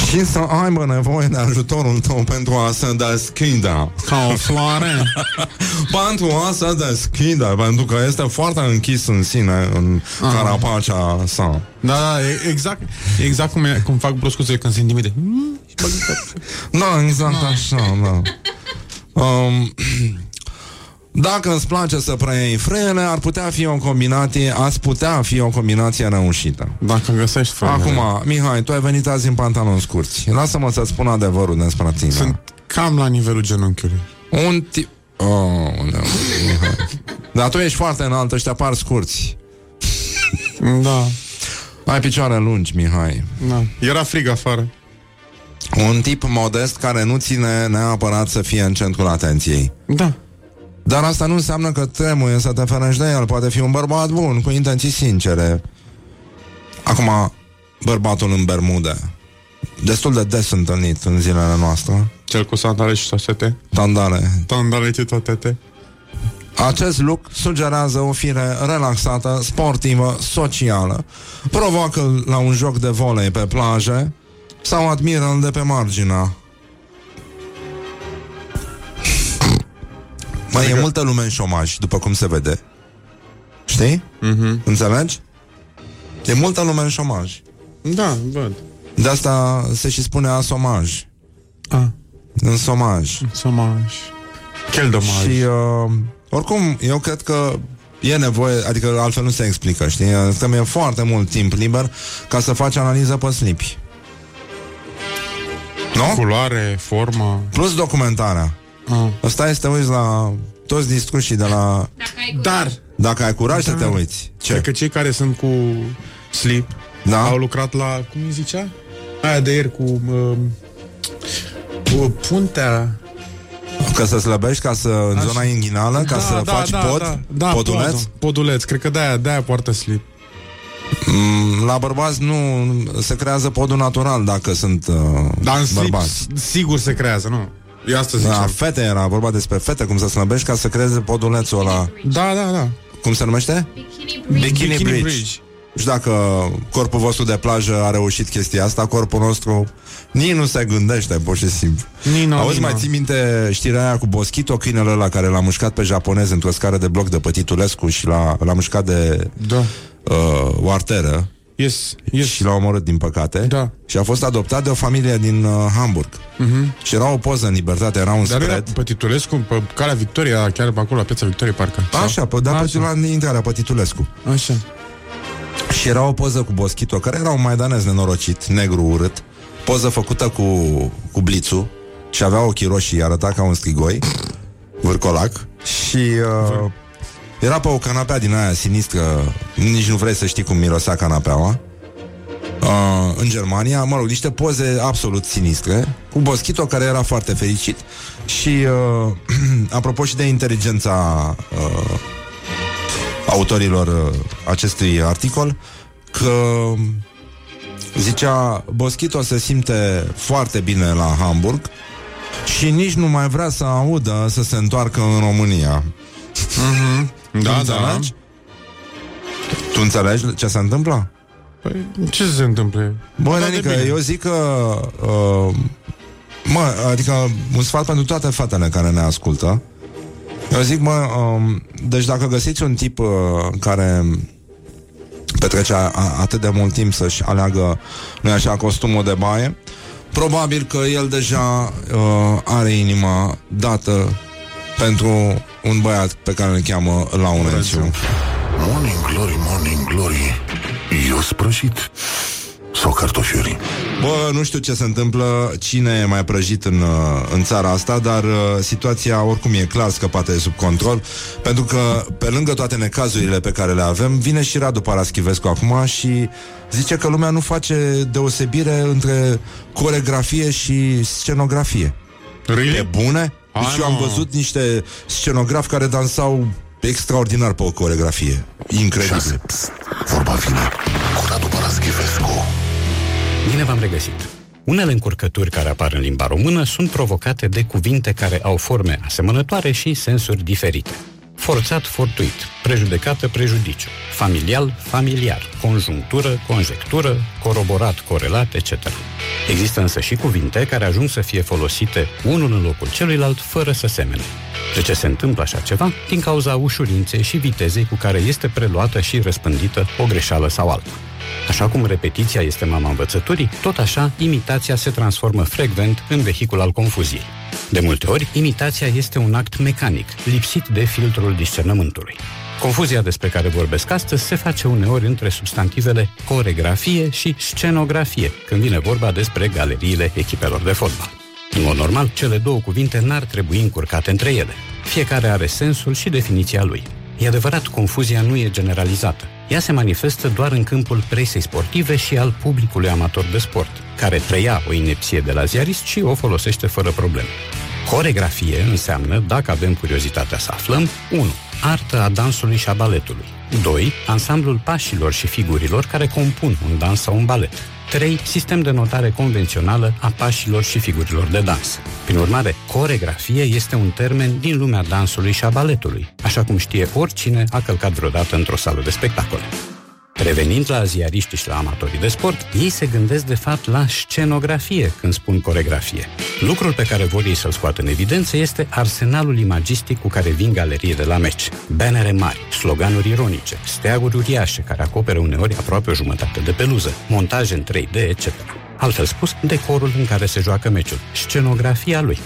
și să aibă nevoie de ajutorul tău pentru a se deschide. Ca o floare. pentru a se deschide, pentru că este foarte închis în sine, în carapacea sa. Da, da, e- exact, exact cum, e, cum fac broscuțele când se intimide. Da, exact așa, da. Um, dacă îți place să preiei frâiele, ar putea fi o combinație, ați putea fi o combinație reușită. Dacă găsești fără. Acum, Mihai, tu ai venit azi în pantaloni scurți. Lasă-mă să-ți spun adevărul despre tine. Sunt cam la nivelul genunchiului. un tip... Oh, no, Mihai. Dar tu ești foarte înalt, ăștia par scurți. Da, Ai picioare lungi, Mihai. da. Era frig afară. Un tip modest care nu ține neapărat să fie în centrul atenției. Da. Dar asta nu înseamnă că trebuie să te ferești de el. Poate fi un bărbat bun, cu intenții sincere. Acum, bărbatul în bermude. Destul de des întâlnit în zilele noastre. Cel cu sandale și sosete. Tandale. Sandale și totete. Acest look sugerează o fire relaxată, sportivă, socială. Provoacă la un joc de volei pe plaje sau admiră de pe marginea. Mai e multă lume în șomaj, după cum se vede. Știi? Mhm. Înțelegi? E multă lume în șomaj. Da, văd. De asta se și spune asomaj. A, În somaj. somaj. Quel domaj. Și uh, oricum, eu cred că e nevoie, adică altfel nu se explică, știi? Că mi-e foarte mult timp liber ca să faci analiză pe slipi. Nu? Culoare, formă. Plus documentarea. A. Asta este, uiți la toți discursii de la... Dar, Dacă ai curaj să te uiți. Ce? cred că cei care sunt cu slip Da? au lucrat la, cum îi zicea? Aia de ieri cu, um, cu puntea Că să slăbești ca să, în zona inghinală, ca să faci pod, poduleț. podul. Poduleț, cred că de-aia, de-aia poartă slip. Mm, La bărbați nu se creează podul natural dacă sunt uh, Dar în slip, bărbați. s- sigur se creează, nu? Eu asta ziceam. Da, fete era vorba despre fete, cum să slăbești ca să creeze podulețul ăla. Da, da, da. Cum se numește? Bikini, Bridge. Și dacă corpul vostru de plajă a reușit chestia asta, corpul nostru nici nu se gândește, pur și simplu. Nino, Auzi, Nino. mai ții minte știrea aia cu Boschito, câinele ăla care l-a mușcat pe japonez într-o scară de bloc de Pătitulescu și l-a, l-a mușcat de Da. uh, o arteră Yes, yes. și l-a omorât, din păcate. Da. Și a fost adoptat de o familie din uh, Hamburg. Mhm. Și era o poză în libertate, era un Dar era spread. pe Titulescu, pe calea Victoria, chiar pe acolo, la piața Victoriei, parcă. Așa, pe, da, pe la intrarea pe Titulescu. Așa. Și era o poză cu Boschito, care era un maidanez nenorocit, negru urât. Poză făcută cu, cu blițul și avea ochii roșii, arăta ca un strigoi, vârcolac. Și uh, era pe o canapea din aia sinistră, nici nu vrei să știi cum mirosea canapeaua. Uh, în Germania, mă rog, niște poze absolut sinistre cu Boschito care era foarte fericit și uh, apropo și de inteligența uh, autorilor uh, acestui articol că zicea Boschito se simte foarte bine la Hamburg și nici nu mai vrea să audă să se întoarcă în România. Mhm. Da, Tu da. înțelegi? Tu înțelegi ce se întâmplă? Păi, ce se întâmplă? Bă, Da, de Nenică, bine. eu zic că uh, Mă, adică un sfat pentru toate fetele care ne ascultă Eu zic, mă, um, deci dacă găsiți un tip uh, care petrece a, a, atât de mult timp să-și aleagă, nu așa, costumul de baie, probabil că el deja uh, are inima dată pentru un băiat pe care îl cheamă Laurențiu. Morning Glory, Morning Glory Eu sprășit Sau cartofiuri Bă, nu știu ce se întâmplă, cine e mai prăjit în, uh, în țara asta, dar uh, situația oricum e clar scăpată de sub control, pentru că pe lângă toate necazurile pe care le avem, vine și Radu Paraschivescu acum și zice că lumea nu face deosebire între coregrafie și scenografie. Really? E bune? Deci Ah, eu am nu. văzut niște scenografi care dansau extraordinar pe o coregrafie. Incredibil. Șase, pst, vorba vine Cu Radu Paraschivescu Bine v-am regăsit! Unele încurcături care apar în limba română sunt provocate de cuvinte care au forme asemănătoare și sensuri diferite. Forțat, fortuit, prejudecată, prejudiciu, familial, familiar, conjunctură, conjectură, coroborat, corelat, etc. Există însă și cuvinte care ajung să fie folosite unul în locul celuilalt fără să semene. De ce se întâmplă așa ceva? Din cauza ușurinței și vitezei cu care este preluată și răspândită o greșeală sau alta. Așa cum repetiția este mama învățăturii, tot așa imitația se transformă frecvent în vehicul al confuziei. De multe ori, imitația este un act mecanic, lipsit de filtrul discernământului. Confuzia despre care vorbesc astăzi se face uneori între substantivele coregrafie și scenografie, când vine vorba despre galeriile echipelor de fotbal. În mod normal, cele două cuvinte n-ar trebui încurcate între ele. Fiecare are sensul și definiția lui. E adevărat, confuzia nu e generalizată. Ea se manifestă doar în câmpul presei sportive și al publicului amator de sport, care preia o inepție de la ziarist și o folosește fără probleme. Coregrafie înseamnă, dacă avem curiozitatea să aflăm, 1. Artă a dansului și a baletului. 2. Ansamblul pașilor și figurilor care compun un dans sau un balet. 3. Sistem de notare convențională a pașilor și figurilor de dans. Prin urmare, coregrafie este un termen din lumea dansului și a baletului, așa cum știe oricine a călcat vreodată într-o sală de spectacole. Revenind la ziariștii și la amatorii de sport, ei se gândesc de fapt la scenografie când spun coregrafie. Lucrul pe care vor ei să-l scoată în evidență este arsenalul imagistic cu care vin galeriile la meci. Bannere mari, sloganuri ironice, steaguri uriașe care acoperă uneori aproape o jumătate de peluză, montaje în 3D, etc. Altfel spus, decorul în care se joacă meciul, scenografia lui.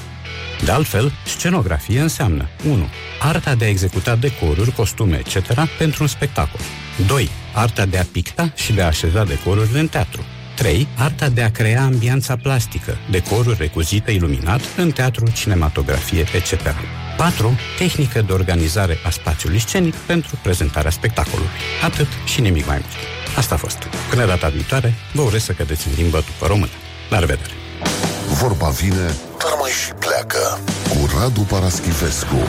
De altfel, scenografie înseamnă 1. Arta de a executa decoruri, costume, etc. pentru un spectacol. 2. Arta de a picta și de a așeza decorurile în teatru. 3. Arta de a crea ambianța plastică, decoruri recuzite iluminat în teatru, cinematografie, etc. 4. Tehnică de organizare a spațiului scenic pentru prezentarea spectacolului. Atât și nimic mai mult. Asta a fost. Până data viitoare, vă urez să cădeți în limbă după română. La revedere! Vorba vine, dar mai și pleacă Cu Radu Paraschivescu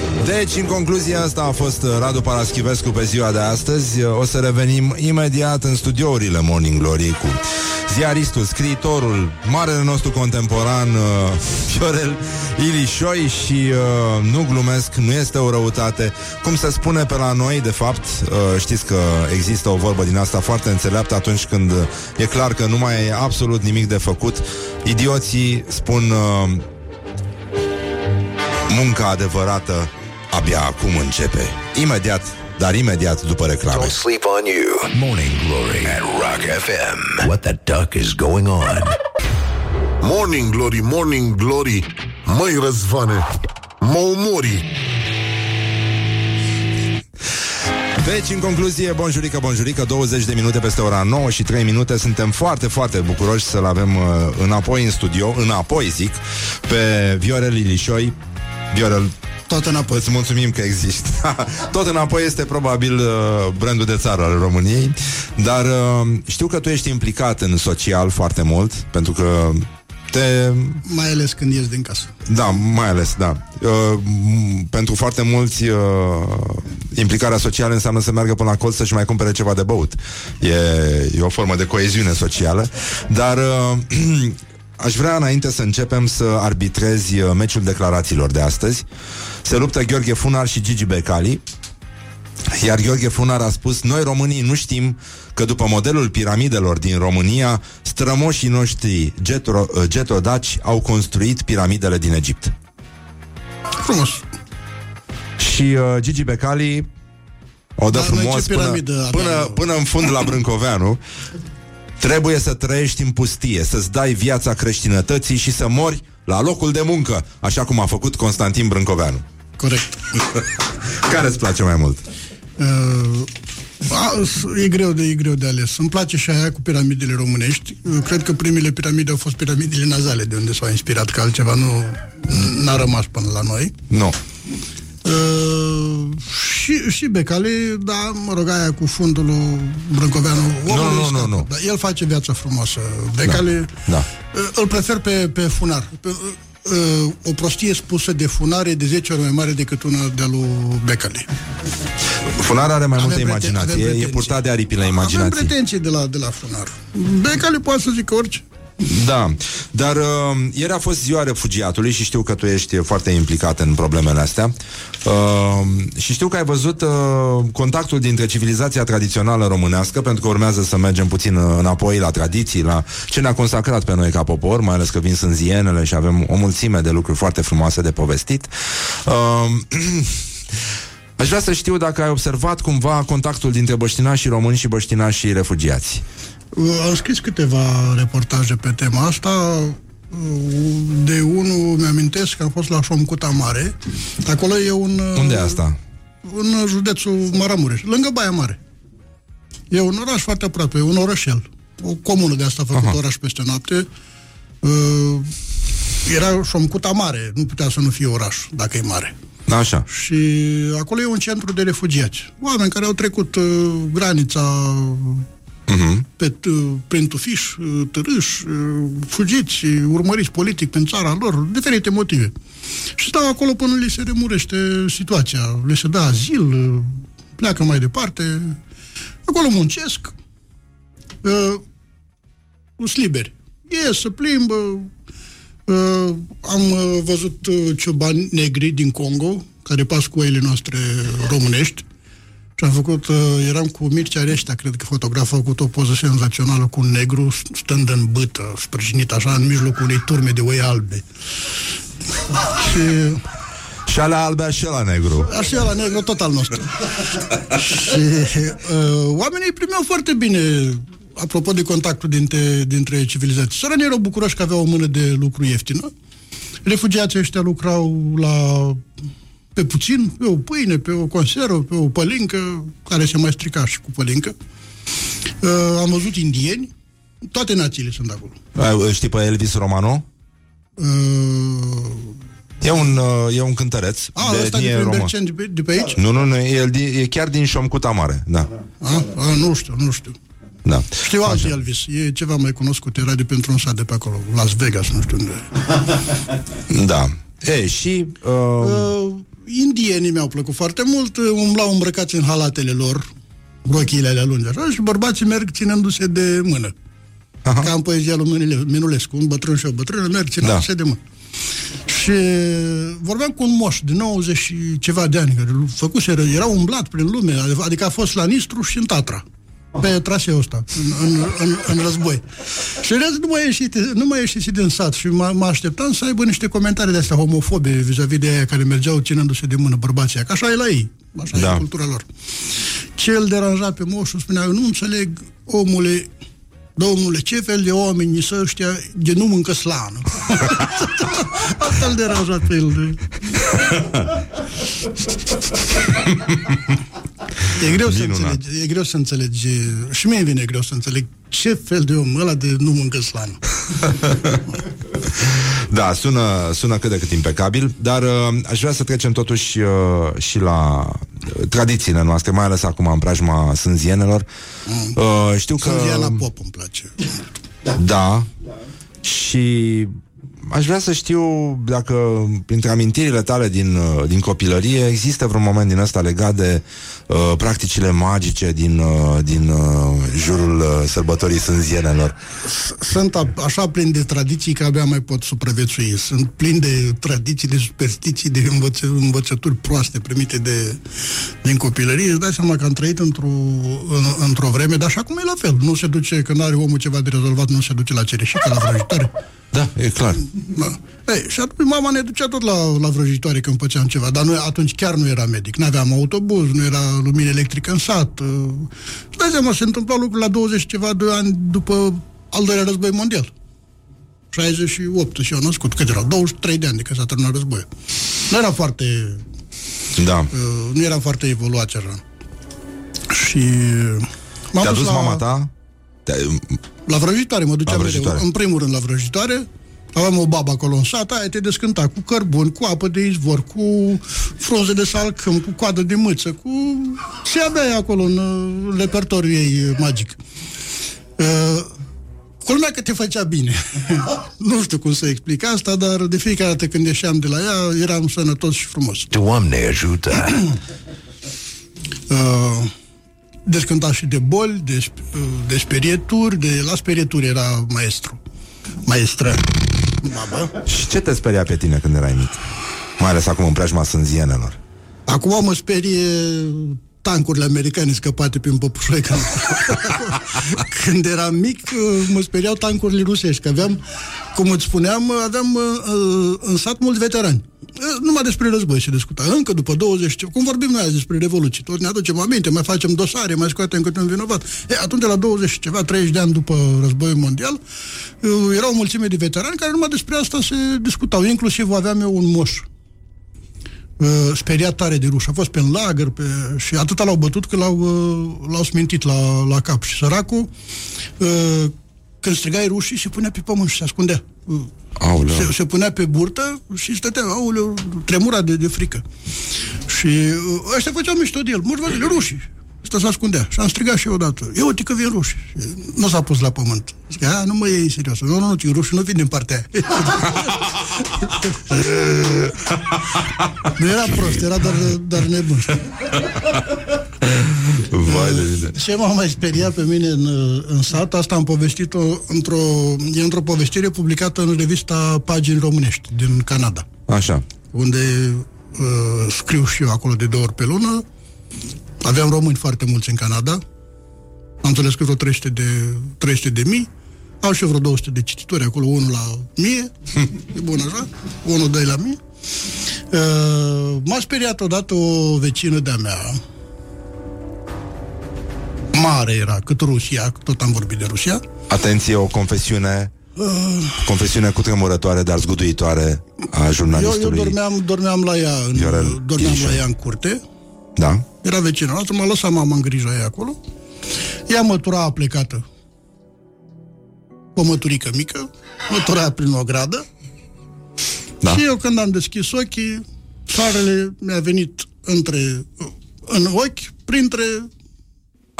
Deci, în concluzie, asta a fost uh, Radu Paraschivescu pe ziua de astăzi. Uh, O să revenim imediat în studiourile Morning Glory cu ziaristul, scriitorul, marele nostru contemporan, uh, Fiorel Ilișoi și uh, nu glumesc, nu este o răutate. Cum se spune pe la noi, de fapt, uh, știți că există o vorbă din asta foarte înțeleaptă atunci când e clar că nu mai e absolut nimic de făcut. Idioții spun uh, munca adevărată abia acum începe. Imediat, dar imediat după reclame. Don't sleep on you. Morning Glory at Rock FM. What the duck is going on? Morning Glory, Morning Glory Măi răzvane Mă umori Deci, în concluzie, bonjurică, bonjurică 20 de minute peste ora 9 și 3 minute Suntem foarte, foarte bucuroși să-l avem uh, înapoi în studio Înapoi, zic Pe Viorel Ilișoi Viorel, Tot înapoi. Îți mulțumim că există. Tot înapoi este probabil uh, brandul de țară al României, dar uh, știu că tu ești implicat în social foarte mult, pentru că te... Mai ales când ies din casă. Da, mai ales, da. Uh, m- pentru foarte mulți uh, implicarea socială înseamnă să meargă până la colț să-și mai cumpere ceva de băut. E, e o formă de coeziune socială, dar uh, aș vrea înainte să începem să arbitrezi uh, meciul declarațiilor de astăzi. Se luptă Gheorghe Funar și Gigi Becali. Iar Gheorghe Funar a spus Noi românii nu știm că după modelul piramidelor din România Strămoșii noștri getro, uh, getodaci au construit piramidele din Egipt Frumos. Și uh, Gigi Becali o dă Dar noi frumos ce până, piramidă până, aveam? până în fund la Brâncoveanu Trebuie să trăiești în pustie Să-ți dai viața creștinătății Și să mori la locul de muncă Așa cum a făcut Constantin Brâncoveanu Corect. Care îți place mai mult? Uh, a, s- e greu de e greu de ales. Îmi place și aia cu piramidele românești. Uh, Cred că primele piramide au fost piramidele nazale, de unde s-au inspirat, că altceva nu n-a rămas până la noi. Nu Uh, și, și Becali, da, mă rog, aia cu fundul lui Brâncoveanu. omul nu, este nu, acolo, nu. Dar el face viața frumoasă. Becali, Da. uh, îl prefer pe, pe Funar. Pe, uh, o prostie spusă de Funar e de 10 ori mai mare decât una de-a lui Becali. Funar are mai multă Avem preten- imaginație avem E pretenții. purtat de aripile Avem imaginației pretenții de la, de la Funar. Becali poate să zică orice. Da, dar uh, ieri a fost ziua refugiatului și știu că tu ești foarte implicat în problemele astea uh, și știu că ai văzut uh, contactul dintre civilizația tradițională românească, pentru că urmează să mergem puțin uh, înapoi la tradiții, la ce ne-a consacrat pe noi ca popor, mai ales că vin sânzienele și avem o mulțime de lucruri foarte frumoase de povestit. Uh, Aș vrea să știu dacă ai observat cumva contactul dintre băștinașii români și băștinașii refugiați. Uh, Am scris câteva reportaje pe tema asta. Uh, De unul mi-amintesc că am fost la Șomcuta Mare. Acolo e un... uh, Unde e asta? În județul Maramureș, lângă Baia Mare. E un oraș foarte aproape, un orășel. O comună de asta a făcut Aha. oraș peste noapte. Uh, era Șomcuta Mare, nu putea să nu fie oraș, dacă e mare. Așa. Și acolo e un centru de refugiați. Oameni care au trecut uh, granița Uh-huh. pe, uh, prin tufiș, uh, târâși, uh, fugiți, urmăriți politic prin țara lor, diferite motive. Și stau acolo până li se remurește situația, le se dă azil, uh, pleacă mai departe, acolo muncesc, uh, sunt liberi. Ies, se plimbă, uh, am uh, văzut uh, ciobani negri din Congo, care pas cu oile noastre românești, și am făcut, uh, eram cu Mircea Reștea, cred că fotograf a făcut o poză senzațională cu un negru stând în bâtă, sprijinit așa în mijlocul unei turme de oi albe. și Și alea albe și la negru. așa la negru, tot al nostru. și uh, oamenii îi primeau foarte bine apropo de contactul dintre, dintre civilizații. Săranii erau bucuroși că aveau o mână de lucru ieftină. Refugiații ăștia lucrau la pe puțin, pe o pâine, pe o conservă, pe o pălincă, care se mai strica și cu pălincă. Uh, am văzut indieni, toate națiile sunt acolo. Ai, Știi pe Elvis Romano? Uh, E un, uh, e un cântăreț a, de ăsta de etnie pe romă. Berceni, de pe, de pe aici? Nu, nu, nu, e, din- e chiar din Șomcuta Mare, da. A, a, nu știu, nu știu. da. Știu alt Elvis, e ceva mai cunoscut, era de pentru un sat de pe acolo, Las Vegas, nu știu unde. Da. E, și... Uh, Uh, indienii mi-au plăcut foarte mult, uh, umblau îmbrăcați în halatele lor, rochiile alea lungi, așa, și bărbații merg ținându-se de mână. Aha. Ca în poezia lui Minule- Minulescu, un bătrân și o bătrână merg ținându-se Da. de mână. Și vorbeam cu un moș de 90 și ceva de ani, care făcuse, era umblat prin lume, adică a fost la Nistru și în Tatra pe traseul ăsta, în, în, în, în război. Și rest nu mai ieșit, nu mai ieșit din sat și mă, mă așteptam să aibă niște comentarii de astea homofobe vis-a-vis de aia care mergeau ținându-se de mână bărbații aia, că așa e la ei, așa da. e cultura lor. Ce îl deranja pe moșul spunea, eu nu înțeleg, omule, Domnule, ce fel de oameni să ăștia de nu mâncă slană? Asta îl deranja pe el. E greu, să înțelegi, e greu să înțelegi, și mie vine greu să înțeleg ce fel de om ăla de nu mâncă slană. da, sună, sună cât de cât impecabil, dar uh, aș vrea să trecem totuși uh, și la uh, tradițiile noastre, mai ales acum în preajma sânzienelor. Mm. Uh, știu că... Sânziana pop îmi place. Da. da. Și aș vrea să știu dacă printre amintirile tale din, uh, din copilărie există vreun moment din ăsta legat de uh, practicile magice din, uh, din uh, jurul uh, sărbătorii sânzienelor. Sunt a, așa plin de tradiții că abia mai pot supraviețui. Sunt plin de tradiții, de superstiții, de învăță, învățături proaste primite de, din copilărie. Îți dai seama că am trăit într-o, în, într-o vreme, dar așa cum e la fel. Nu se duce, când are omul ceva de rezolvat, nu se duce la cereșică, la vrăjitoare. Da, e clar. Da. Ei, și atunci mama ne ducea tot la, la vrăjitoare când făceam ceva, dar noi atunci chiar nu era medic. Nu aveam autobuz, nu era lumină electrică în sat. Și dai seama, se întâmpla lucrul la 20 ceva de ani după al doilea război mondial. 68 și eu născut, cât erau? 23 de ani de când s-a terminat războiul. Nu era foarte... Da. Uh, nu era foarte evoluat ceva. Și... Te-a dus la... mama ta? La vrăjitoare mă duceam mereu. În primul rând la vrăjitoare, aveam o babă acolo în sat, aia te descânta cu cărbun, cu apă de izvor, cu frunze de salcâm, cu coadă de mâță, cu... Se avea acolo în, în repertoriul ei magic. Uh, Culmea că te făcea bine. nu știu cum să explic asta, dar de fiecare dată când ieșeam de la ea, eram sănătos și frumos. Doamne ajută! uh, descânta și de boli, de, de sperieturi, de la sperieturi era maestru. Maestră. Babă. Și ce te speria pe tine când erai mic? Mai ales acum în preajma sânzienelor. Acum mă sperie tancurile americane scăpate prin păpușoi când, când eram mic mă speriau tancurile rusești că aveam, cum îți spuneam aveam uh, în sat mulți veterani numai despre război se discuta. Încă după 20, cum vorbim noi azi despre revoluții, tot ne aducem aminte, mai facem dosare, mai scoatem câte un vinovat. E, atunci, la 20 ceva, 30 de ani după războiul mondial, erau o mulțime de veterani care numai despre asta se discutau. Inclusiv aveam eu un moș speriat tare de ruși. A fost pe în lagăr pe, și atâta l-au bătut că l-au, l-au smintit la, la cap. Și săracul, când strigai rușii, se punea pe pământ și se ascundea. Se, se punea pe burtă și stătea, auleu, tremura de, de frică. Și uh, ăștia făceau mișto de el, mulți rușii. Asta se ascundea. Și am strigat și eu odată. Eu uite că vin ruși. Nu s-a pus la pământ. Zic, a, nu mă iei serios. Nu, nu, nu, rușii nu vin din partea aia. nu era prost, era doar, doar nebun. Vai de mine. Ce m-a mai speriat pe mine în, în sat, asta am povestit-o într-o, e într-o povestire publicată în revista Pagini Românești din Canada. Așa. Unde uh, scriu și eu acolo de două ori pe lună. Aveam români foarte mulți în Canada. Am înțeles că vreo 300 de, 300 de mii. Au și vreo 200 de cititori acolo, unul la mie. e bun așa. Unul, doi la mie. Uh, m-a speriat odată o vecină de-a mea, mare era, cât Rusia, tot am vorbit de Rusia. Atenție, o confesiune Uh, confesiune cu tremurătoare, dar zguduitoare a jurnalistului. Eu, eu dormeam, dormeam la ea în, Viorel dormeam la ea în curte. Da. Era vecina noastră, m-a lăsat mama în grija ei acolo. Ea mătura plecată. O măturică mică, mătura prin o gradă. Da. Și eu când am deschis ochii, soarele mi-a venit între, în ochi, printre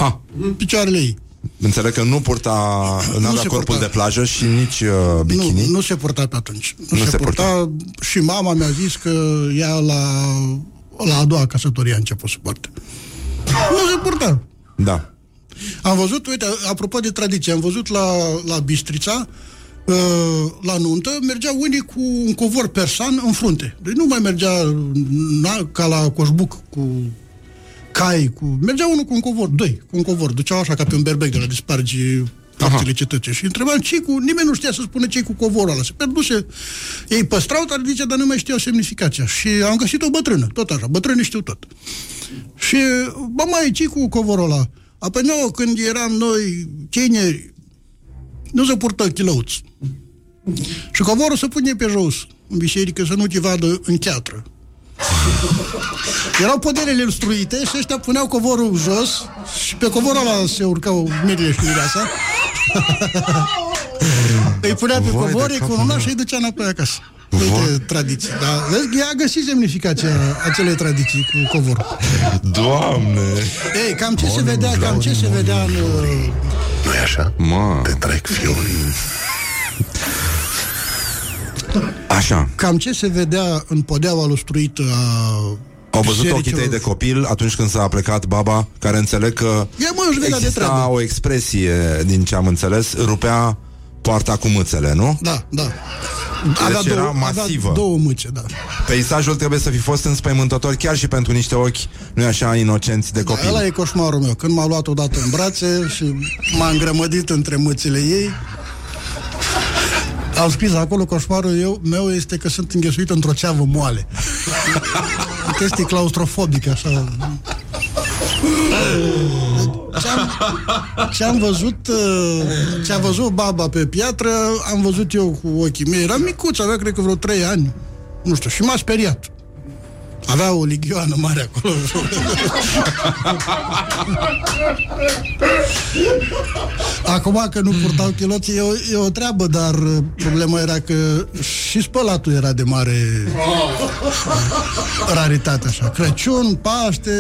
Ah. Picioarele ei. Înțeleg că nu purta, nu avea corpul purta. de plajă și nici uh, bikini. Nu, nu se purta pe atunci. Nu, nu se, se purta. purta. Și mama mi-a zis că ea la, la a doua căsătorie a început să poarte. Nu se purta. Da. Am văzut, uite, apropo de tradiție, am văzut la, la Bistrița uh, la nuntă, mergeau unii cu un covor persan în frunte. Deci nu mai mergea na, ca la coșbuc cu cai, cu... Mergea unul cu un covor, doi, cu un covor. Duceau așa ca pe un berbec de la dispargi părțile cetății. Și întrebam ce cu... Nimeni nu știa să spună ce cu covorul ăla. Se pierduse. Ei păstrau tradiția, dar nu mai știau semnificația. Și am găsit o bătrână, tot așa. Bătrânii știu tot. Și, bă, mai ce cu covorul ăla? Apoi nouă, când eram noi tineri, nu se purtă chilăuți. Și covorul se pune pe jos în biserică să nu te vadă în teatră. Erau poderele instruite și ăștia puneau covorul jos și pe covorul ăla se urcau mirile și mireasa. îi punea pe Vai de covor, îi capul coruna meu. și îi ducea înapoi acasă. Uite, tradiții. Da. Vezi, ea a găsit semnificația acelei tradiții cu covorul. Doamne! Ei, cam ce se vedea, cam ce se vedea în... uh, nu e așa? Mă. Te trec fiorii. Așa. Cam ce se vedea în podeaua lustruită a Au văzut ochii bisericilor? tăi de copil atunci când s-a plecat baba, care înțeleg că Ia, mă, își vedea de exista treabă. o expresie, din ce am înțeles, rupea poarta cu mâțele, nu? Da, da. Deci era masivă. Avea două mâce, da. Peisajul trebuie să fi fost înspăimântător chiar și pentru niște ochi, nu așa, inocenți de copil. Ăla e coșmarul meu. Când m-a luat odată în brațe și m-a îngrămădit între mâțile ei, am scris acolo, coșmarul eu, meu este că sunt înghesuit într-o ceavă moale. O chestie claustrofobică, așa. Ce-am, ce-am văzut uh, Ce-a văzut baba pe piatră Am văzut eu cu ochii mei Era micuț, avea cred că vreo 3 ani Nu știu, și m-a speriat Avea o ligioană mare acolo Acum că nu purtau chiloți e o, e o treabă, dar uh, problema era că și spălatul era de mare raritate așa. Crăciun, Paște,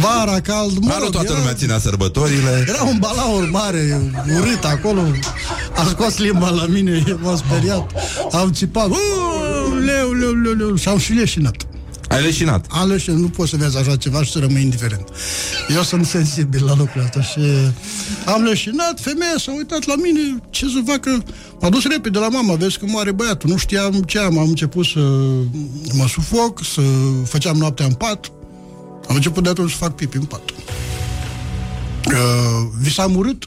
vara cald, mă Mă rog, toată era- lumea ținea sărbătorile. era un balaur mare, urât acolo. A scos limba la mine, m-a speriat. Am țipat. "Uuu, Leu, leu, leu, leu. Și am și leșinat. Ai leșinat. Am leșinat. Nu poți să vezi așa ceva și să rămâi indiferent. Eu sunt sensibil la lucrul ăsta și am leșinat. Femeia s-a uitat la mine. Ce să facă? M-a dus repede la mama. Vezi că moare băiatul. Nu știam ce am. Am început să mă sufoc, să făceam noaptea în pat. Am început de atunci să fac pipi în pat. Uh, vi s-a murit?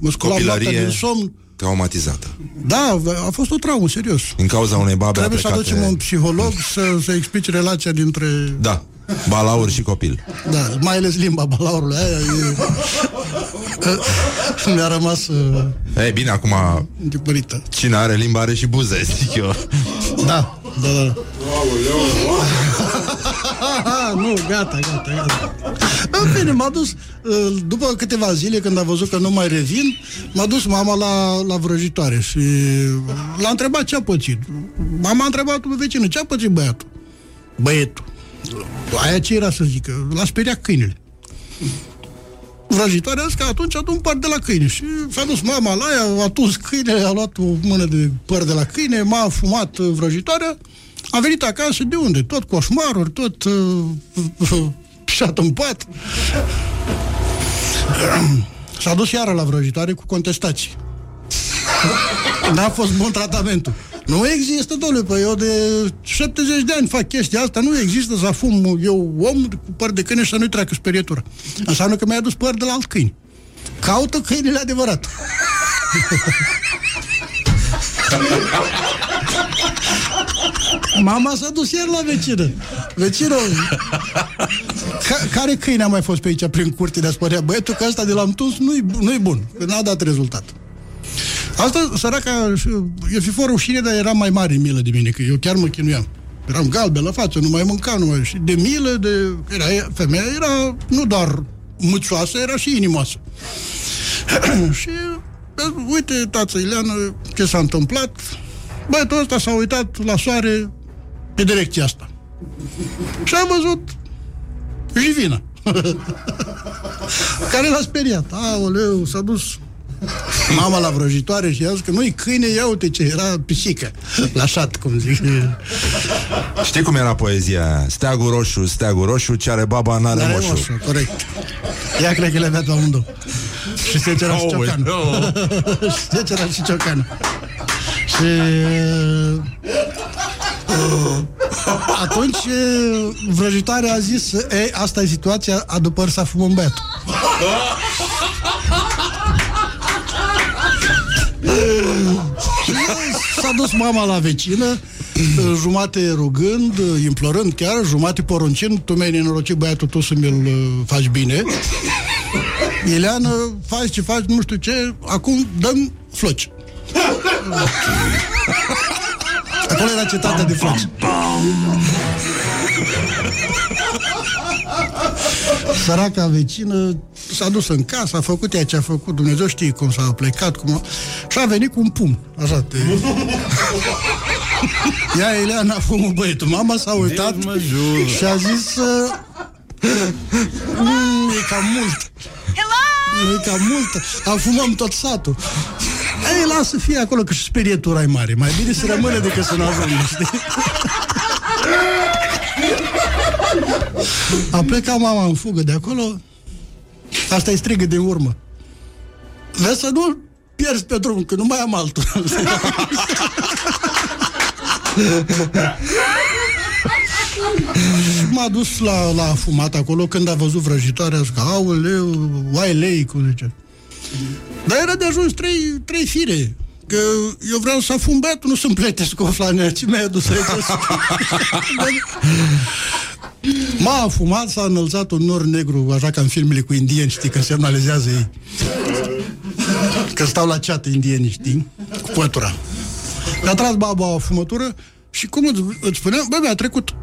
Mă sculam noaptea Copilărie din somn. Traumatizată. Da, a fost o traumă, serios. Din cauza unei babe Trebuie să aplecate... aducem un psiholog să, să explice relația dintre... Da, balaur și copil. Da, mai ales limba balaurului aia e... Mi-a rămas uh, Ei, bine, acum întipărită. cine are limba are și buze, zic eu. Da, da, da. nu, gata, gata, gata. În fine, m-a dus, uh, după câteva zile, când a văzut că nu mai revin, m-a dus mama la, la vrăjitoare și l-a întrebat ce a pățit. Mama a întrebat pe vecină, ce a pățit băiatul? Băietul. Aia ce era să zică? L-a speriat câinele. Vrăjitoarea a zis că atunci adu un păr de la câine și s-a dus mama la ea, a tuns câinele, a luat o mână de păr de la câine, m-a fumat uh, vrăjitoarea, am venit acasă, de unde? Tot coșmaruri, tot uh, pișat în pat. S-a dus iară la vrăjitoare cu contestații. N-a fost bun tratamentul. Nu există, domnule, păi eu de 70 de ani fac chestia asta, nu există să fum eu om cu păr de câine și să nu-i treacă sperietura. Înseamnă că mi-a adus păr de la alt câine. Caută câinele adevărat. Mama s-a dus ieri la vecină. Vecină, ca, care câine a mai fost pe aici prin curte de-a spărea băietul că ăsta de l-am tuns nu-i, nu-i bun, că n-a dat rezultat. Asta, săraca, eu fi fost rușine, dar era mai mare milă de mine, că eu chiar mă chinuiam. Eram galben la față, nu mai mâncam, nu mai... Și de milă, de... Era, femeia era nu doar mâțoasă, era și inimoasă. și, uite, tață Ileană, ce s-a întâmplat? Băiatul ăsta s-a uitat la soare pe direcția asta. Și a văzut Jivina. care l-a speriat. Aoleu, s-a dus mama la vrăjitoare și i-a zis că nu-i câine, ia uite ce era pisică. La șat, cum zic. Știi cum era poezia aia? Steagul roșu, steagul roșu, ce are baba n-are N-are moșu. moșu, corect. Ea cred că le avea pe amândouă. Și se cerea și Aoleu. ciocan. și se cerea și ciocan. Și uh, atunci uh, vrăjitoarea a zis Ei, asta e situația, a după să fumăm băiatul. S-a dus mama la vecină, jumate rugând, implorând chiar, jumate poruncind, tu mi-ai nenorocit băiatul tu să mi-l uh, faci bine. Ileana, faci ce faci, nu știu ce, acum dăm floci. Acolo era cetatea de floci. Săraca vecină s-a dus în casă, a făcut ea ce a făcut, Dumnezeu știe cum s-a plecat, cum a... și a venit cu un pum, așa, te... Ia Ileana fumul băietul. Mama s-a uitat și a zis uh, "Mm, E cam mult. E cam mult. Afumăm tot satul. Ei, lasă fie acolo că și sperietura e mare. Mai bine să rămâne decât să nu ajungă știi? A plecat mama în fugă de acolo. Asta e strigă din urmă. Vezi să nu pierzi pe drum Că nu mai am altul. Și m-a dus la, la fumat acolo Când a văzut vrăjitoarea Zic, aoleu, oai lei, cum zice. Dar era de ajuns trei, trei fire Că eu vreau să afum băiatul, nu să-mi plătesc cu o flanelă Ce mi-a adus aici M-a afumat, s-a înălțat un nor negru Așa ca în filmele cu indieni, știi, că semnalizează ei Că stau la ceată indienii, știi? Cu pătura Mi-a tras baba o fumătură și cum îți, îți spuneam, bă, mi-a trecut.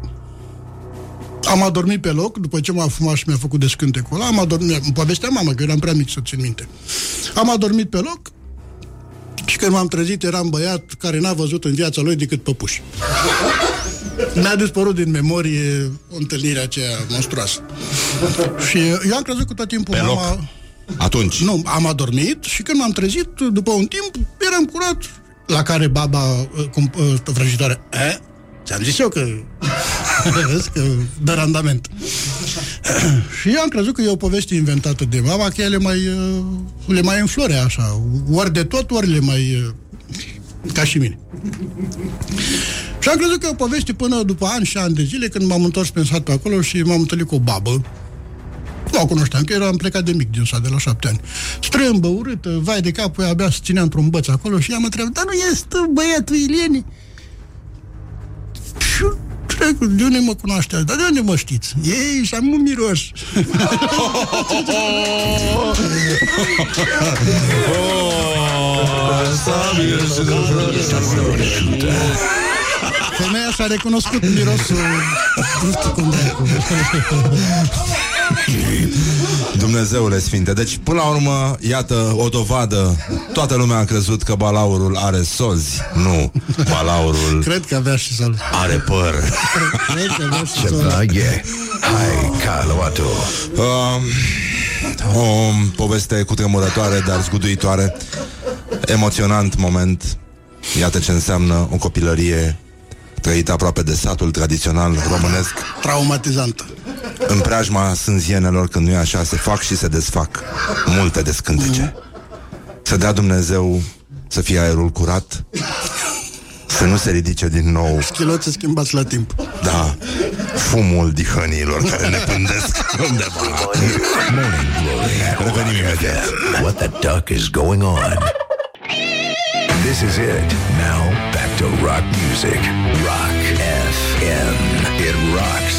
Am adormit pe loc, după ce m-a fumat și mi-a făcut descântecul ăla, am adormit, îmi povestea mama, că eram prea mic să țin minte. Am adormit pe loc și când m-am trezit eram băiat care n-a văzut în viața lui decât păpuși. Mi-a dispărut din memorie întâlnirea aceea monstruoasă. Și eu am crezut că tot timpul Pe mama... loc. Atunci. Nu, am adormit și când m-am trezit, după un timp, eram curat. La care baba, uh, cum, uh, vrăjitoare, e? Ți-am zis eu că... Vezi că dă randament. și eu am crezut că e o poveste inventată de mama, că ea le mai, uh, le mai înflore așa. Ori de tot, ori le mai... uh, Ca și mine. Și am crezut că e o poveste până după ani și ani de zile, când m-am întors pe sat pe acolo și m-am întâlnit cu o babă, nu o cunoșteam, că eram plecat de mic din sat, de la șapte ani. Strâmbă, urâtă, vai de capul, ea abia se ținea într-un băț acolo și ea mă întreabă, dar nu ești tu băiatul Ilieni? Și eu, trecu, de unde mă cunoaște? Dar de unde mă știți? Ei, și am un miros. Femeia și-a recunoscut mirosul Nu știu cum de Dumnezeule Sfinte. Deci, până la urmă, iată o dovadă. Toată lumea a crezut că balaurul are sozi. Nu, balaurul Cred că avea și sol are păr. Cred că avea și sol Ceva e. Hai, Carloato. Um, o poveste cutremurătoare, dar zguduitoare. Emoționant moment. Iată ce înseamnă o copilărie trăită aproape de satul tradițional românesc Traumatizantă în preajma sânzienelor, când nu e așa, se fac și se desfac multe descântece. Să dea Dumnezeu să fie aerul curat, să nu se ridice din nou, Chiloți schimbați la timp da, fumul dihăniilor care ne pândesc undeva. Morning Glory at Revenim Rock imediat. FM. What the duck is going on? This is it. Now back to rock music. Rock FM. It rocks.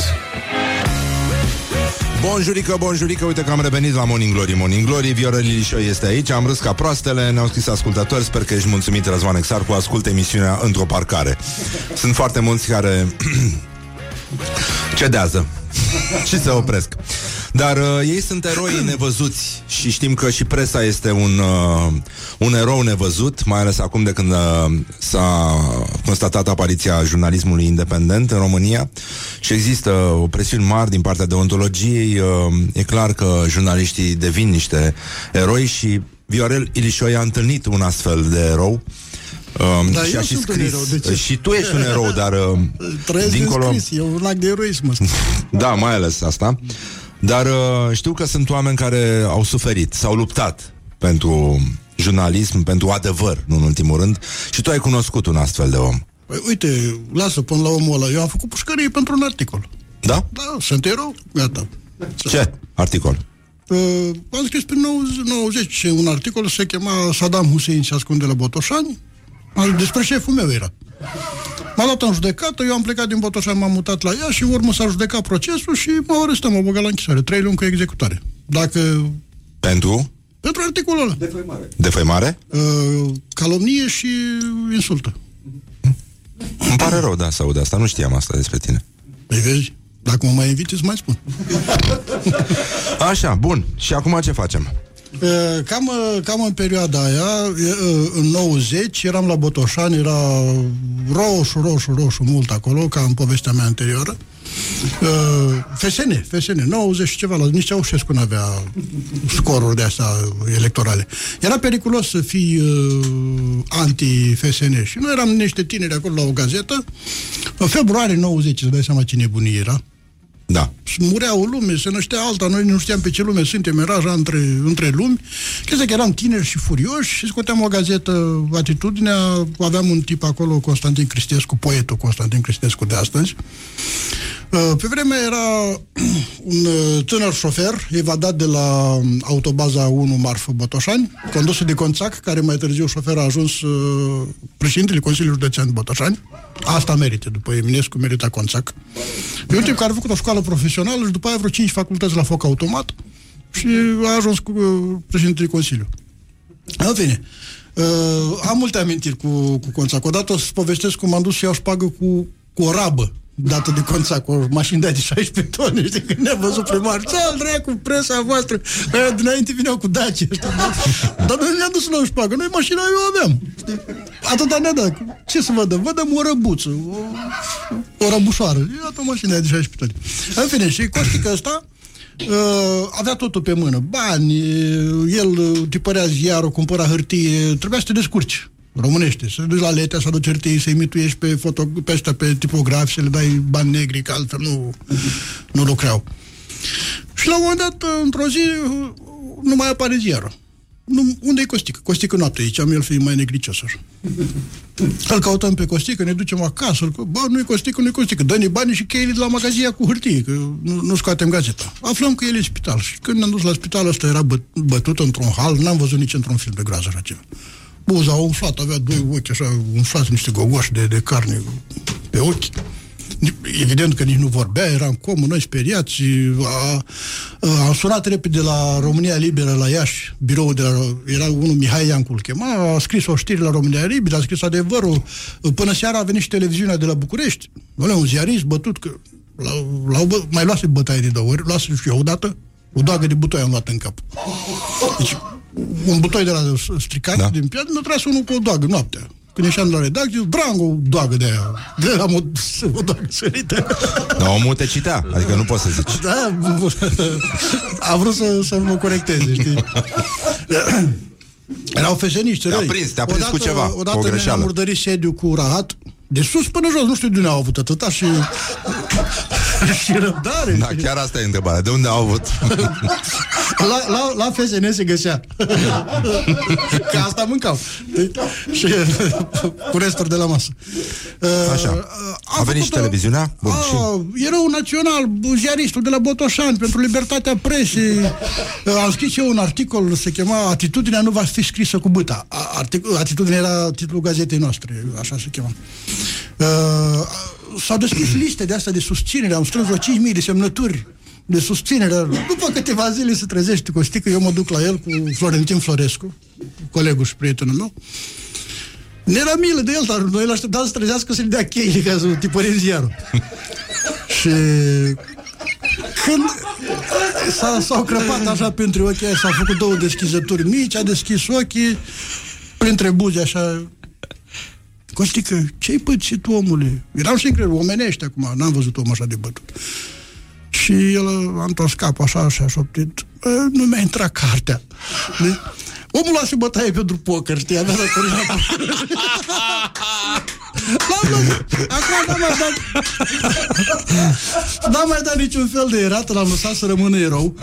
Bonjurică, bonjurică, uite că am revenit la Morning Glory Morning Glory, Viorel Lilișoi este aici Am râs ca proastele, ne-au scris ascultători Sper că ești mulțumit, Răzvan Exarcu Ascult emisiunea într-o parcare Sunt foarte mulți care cedează. Și se opresc. Dar uh, ei sunt eroi nevăzuți Și știm că și presa este un, uh, un erou nevăzut Mai ales acum de când uh, s-a constatat apariția jurnalismului independent în România. Și există o presiune mare din partea deontologiei. Uh, E clar că jurnaliștii devin niște eroi Și Viorel Ilișoi a întâlnit un astfel de erou Um, Dar și eu a și sunt un scris. erou, de ce? Și tu ești un erou, dar uh, Trăiesc dincolo... din scris, e un act de eroism ăsta. Da, mai ales asta. Dar uh, știu că sunt oameni care au suferit, s-au luptat pentru jurnalism, pentru adevăr, nu în ultimul rând, și tu ai cunoscut un astfel de om. Păi, uite, lasă până la omul ăla. Eu am făcut pușcărie pentru un articol. Da? Da, sunt erou, gata. Ce articol? Uh, am scris prin 90, 90 un articol, se chema Saddam Hussein se ascunde la Botoșani. Al- Despre șeful meu era. M-a luat în judecată, eu am plecat din Botoșani, m-am mutat la ea și în urmă s-a judecat procesul și m-au arestat, m-au băgat la închisoare. Trei luni cu executare. Dacă... Pentru? Pentru articolul ăla. Defăimare. Defăimare? Uh, calomnie și insultă. Îmi pare rău, da, să aud asta. Nu știam asta despre tine. Păi vezi, dacă mă mai inviți, îți mai spun. Așa, bun. Și acum ce facem? Uh, Cam, uh, cam în perioada aia, uh, în 90, eram la Botoșani, era roșu, roșu, roșu mult acolo, ca în povestea mea anterioară. Uh, FSN, FSN, 90 și ceva, la nici Ceaușescu nu avea scoruri de astea electorale. Era periculos să fii uh, anti-FSN și noi eram niște tineri acolo la o gazetă. În februarie 90, îți dai seama ce nebunie era. Da. Și murea o lume, se năștea alta, noi nu știam pe ce lume suntem, era așa între, între lumi. Chestia că eram tineri și furioși și scoteam o gazetă, Atitudinea, aveam un tip acolo, Constantin Cristescu, poetul Constantin Cristescu de astăzi. Uh, Pe vremea era un uh, tânăr șofer evadat de la autobaza 1 Marfă Botoșani, condusă de Conțac, care mai târziu șofer a ajuns uh, președintele Consiliului Județean Botoșani. Asta merită, după Eminescu merita Conțac. E un tip care a făcut o școală profesională și după aia vreo 5 facultăți la foc automat și a ajuns cu uh, președintele Consiliului. În fine, uh, am multe amintiri cu, cu Conțac. Odată o să povestesc cum am dus să iau șpagă cu, cu o rabă dată de Conțac, cu o mașină de aia de 16 tone, știi, când ne-a văzut primar, ce al dracu, presa voastră, aia dinainte vineau cu Dacia, știi, dar noi ne-am dus la o șpagă, noi mașina eu aveam, știi, atâta ne-a dat, ce să vă dăm, vă dăm o răbuță, o, o răbușoară, iată o mașină de aia de 16 tone. În fine, și Costică ăsta, Uh, avea totul pe mână, bani, uh, el uh, tipărea ziarul, cumpăra hârtie, trebuia să te descurci românește, să duci la letea, să aduci hârtie, să-i mituiești pe, foto, pe, ăștia, pe tipograf, să le dai bani negri, că altfel nu, nu lucrau. Și la un moment dat, într-o zi, uh, nu mai apare ziarul. Nu, unde e Costică? Costică noapte aici, am el fiind mai negricios așa. Îl căutăm pe Costică, ne ducem acasă, îl, bă, nu-i Costică, nu-i Costică, dă-ne banii și cheile de la magazia cu hârtie, că nu, nu scoatem gazeta. Aflăm că el e în spital și când ne-am dus la spital, ăsta era bă, bătut într-un hal, n-am văzut nici într-un film de groază așa ceva. Buza a umflat, avea doi ochi așa, umflați niște gogoși de, de carne pe ochi. Evident că nici nu vorbea, era în comă, noi speriați. A, a, am sunat repede la România Liberă, la Iași, biroul de la, era unul Mihai Iancu îl chema, a scris o știre la România Liberă, a scris adevărul. Până seara a venit și televiziunea de la București. Doamne, un ziarist bătut, că la, la, bă, mai luase bătaie de două ori, luase și eu odată, o doagă de butoi am luat în cap. Deci, un butoi de la stricat da. din piatră, mi-a tras unul cu o doagă noaptea. Când ieșeam de la redacție, drang o doagă de aia. De am o, o doagă sărită. Dar omul te citea, adică nu poți să zici. Da, a vrut să, să mă corecteze, știi? Erau feseniști Te-a răi. prins, te-a prins cu ceva, cu o Odată ne-am greșeală. murdărit sediu cu rahat, de sus până jos, nu știu de unde au avut atâta și, și răbdare. Da, chiar asta e întrebarea. De unde au avut? La, la, la FSN se găsea. Că asta mâncau. Și cu resturi de la masă. Așa. A venit și televiziunea? Bun, și... A, erou național, ziaristul de la Botoșani pentru libertatea presei. Am scris eu un articol, se chema Atitudinea nu va fi scrisă cu băta. A- artic- Atitudinea era titlul gazetei noastre, așa se chema. Uh, s-au deschis liste de astea de susținere, am strâns vreo 5.000 de semnături de susținere. După câteva zile se trezește Costică, eu mă duc la el cu Florentin Florescu, colegul și prietenul meu. Ne era milă de el, dar noi îl așteptam să trezească să-i dea cheile ca să tipărim ziarul. și când s-a, s-au crăpat așa pentru ochii aia, s-au făcut două deschizături mici, a deschis ochii, printre buze așa, Costică, ce-ai pățit, omule? Eram și în creier, omenește acum, n-am văzut om așa de bătut. Și el a întors capul așa și a șoptit, "Bă, nu mi-a intrat cartea. De- Omul lase bătaie pentru poker, știi, avea datoria. L-am lăsat. Acum n-am mai dat... N-am mai dat niciun fel de erat, l-am lăsat să rămână erou.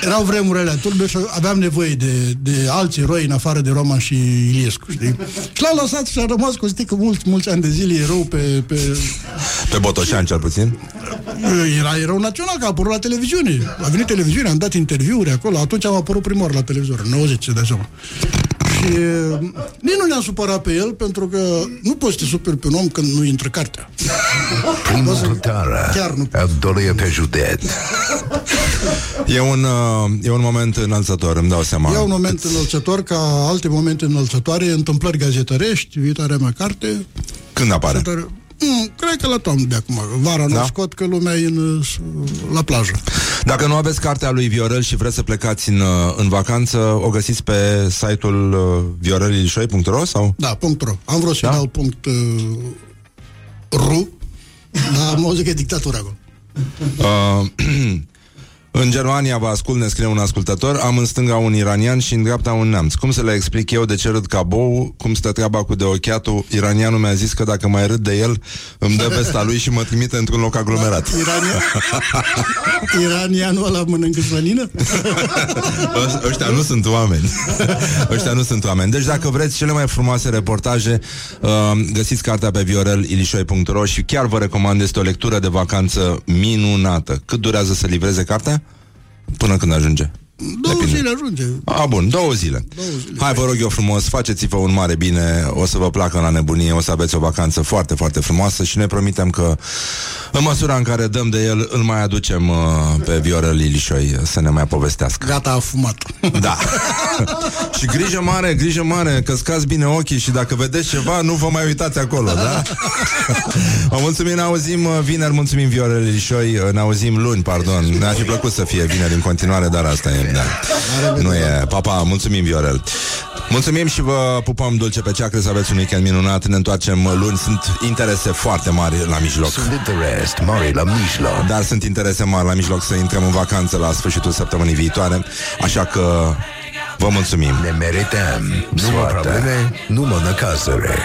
Erau vremurile turbe și aveam nevoie de, de alți eroi în afară de Roman și Iliescu, știi? Și l-am lăsat și a rămas cu stică mulți, mulți ani de zile erou pe, pe... Pe Botoșan, cel puțin. Era erou național, că a apărut la televiziune. A venit televiziune, am dat interviuri acolo. Atunci am apărut prima oară la televizor, în 90, de seama. Și uh, nici nu ne-am supărat pe el, pentru că nu poți să te superi pe un om când nu intră cartea. Primăvara Chiar nu. Adorie pe județ. E un, uh, e un moment înălțător, îmi dau seama. E un moment înălțător ca alte momente înălțătoare, întâmplări gazetărești, viitoarea mea carte. Când apare? Viitoare... Mm, cred că la toamnă de acum. Vara nu Da? scot că lumea e în, la plajă. Dacă nu aveți cartea lui Viorel și vreți să plecați în, uh, în vacanță, o găsiți pe site-ul uh, viorelilișoi.ro sau? Da, punct ro. Am vrut să da? dau punct uh, ru, dar am auzit că e dictatura acolo. Uh, în Germania, vă ascult, ne scrie un ascultător, am în stânga un iranian și în dreapta un neamț. Cum să le explic eu de ce râd ca bou, cum stă treaba cu deochiatul? Iranianul mi-a zis că dacă mai râd de el, îmi dă vesta lui și mă trimite într-un loc aglomerat. Irania... Iranianul ăla mănâncă slănină? Ăș- Ăștia nu sunt oameni Ăștia nu sunt oameni Deci dacă vreți cele mai frumoase reportaje uh, Găsiți cartea pe viorelilișoi.ro Și chiar vă recomand Este o lectură de vacanță minunată Cât durează să livreze cartea? Până când ajunge Două Depinde. zile ajunge. A, bun, două zile. Două zile. Hai, vă rog eu frumos, faceți-vă un mare bine, o să vă placă la nebunie, o să aveți o vacanță foarte, foarte frumoasă și ne promitem că în măsura în care dăm de el, îl mai aducem uh, pe Viorel Lilișoi să ne mai povestească. Gata, a fumat. Da. și grijă mare, grijă mare, că scați bine ochii și dacă vedeți ceva, nu vă mai uitați acolo, da? Vă mulțumim, ne auzim uh, vineri, mulțumim Viorel Lilișoi, uh, ne auzim luni, pardon. Ne-ar fi plăcut să fie vineri în continuare, dar asta e, da. Nu e. Papa, mulțumim Viorel. Mulțumim și vă pupăm dulce pe ceacră să aveți un weekend minunat. Ne întoarcem uh, luni. Sunt interese foarte mari la mijloc. Sunt interese mari la mijloc. Dar sunt interese mari la mijloc să intrăm în vacanță la sfârșitul săptămânii viitoare. Așa că vă mulțumim. Ne merităm. Nu mă probleme, nu mă năcazăre.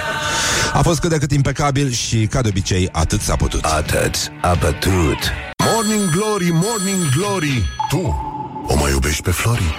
A fost cât de cât impecabil și, ca de obicei, atât s-a putut. Atât a bătut. Morning Glory, Morning Glory Tu o mai iubești pe Flori?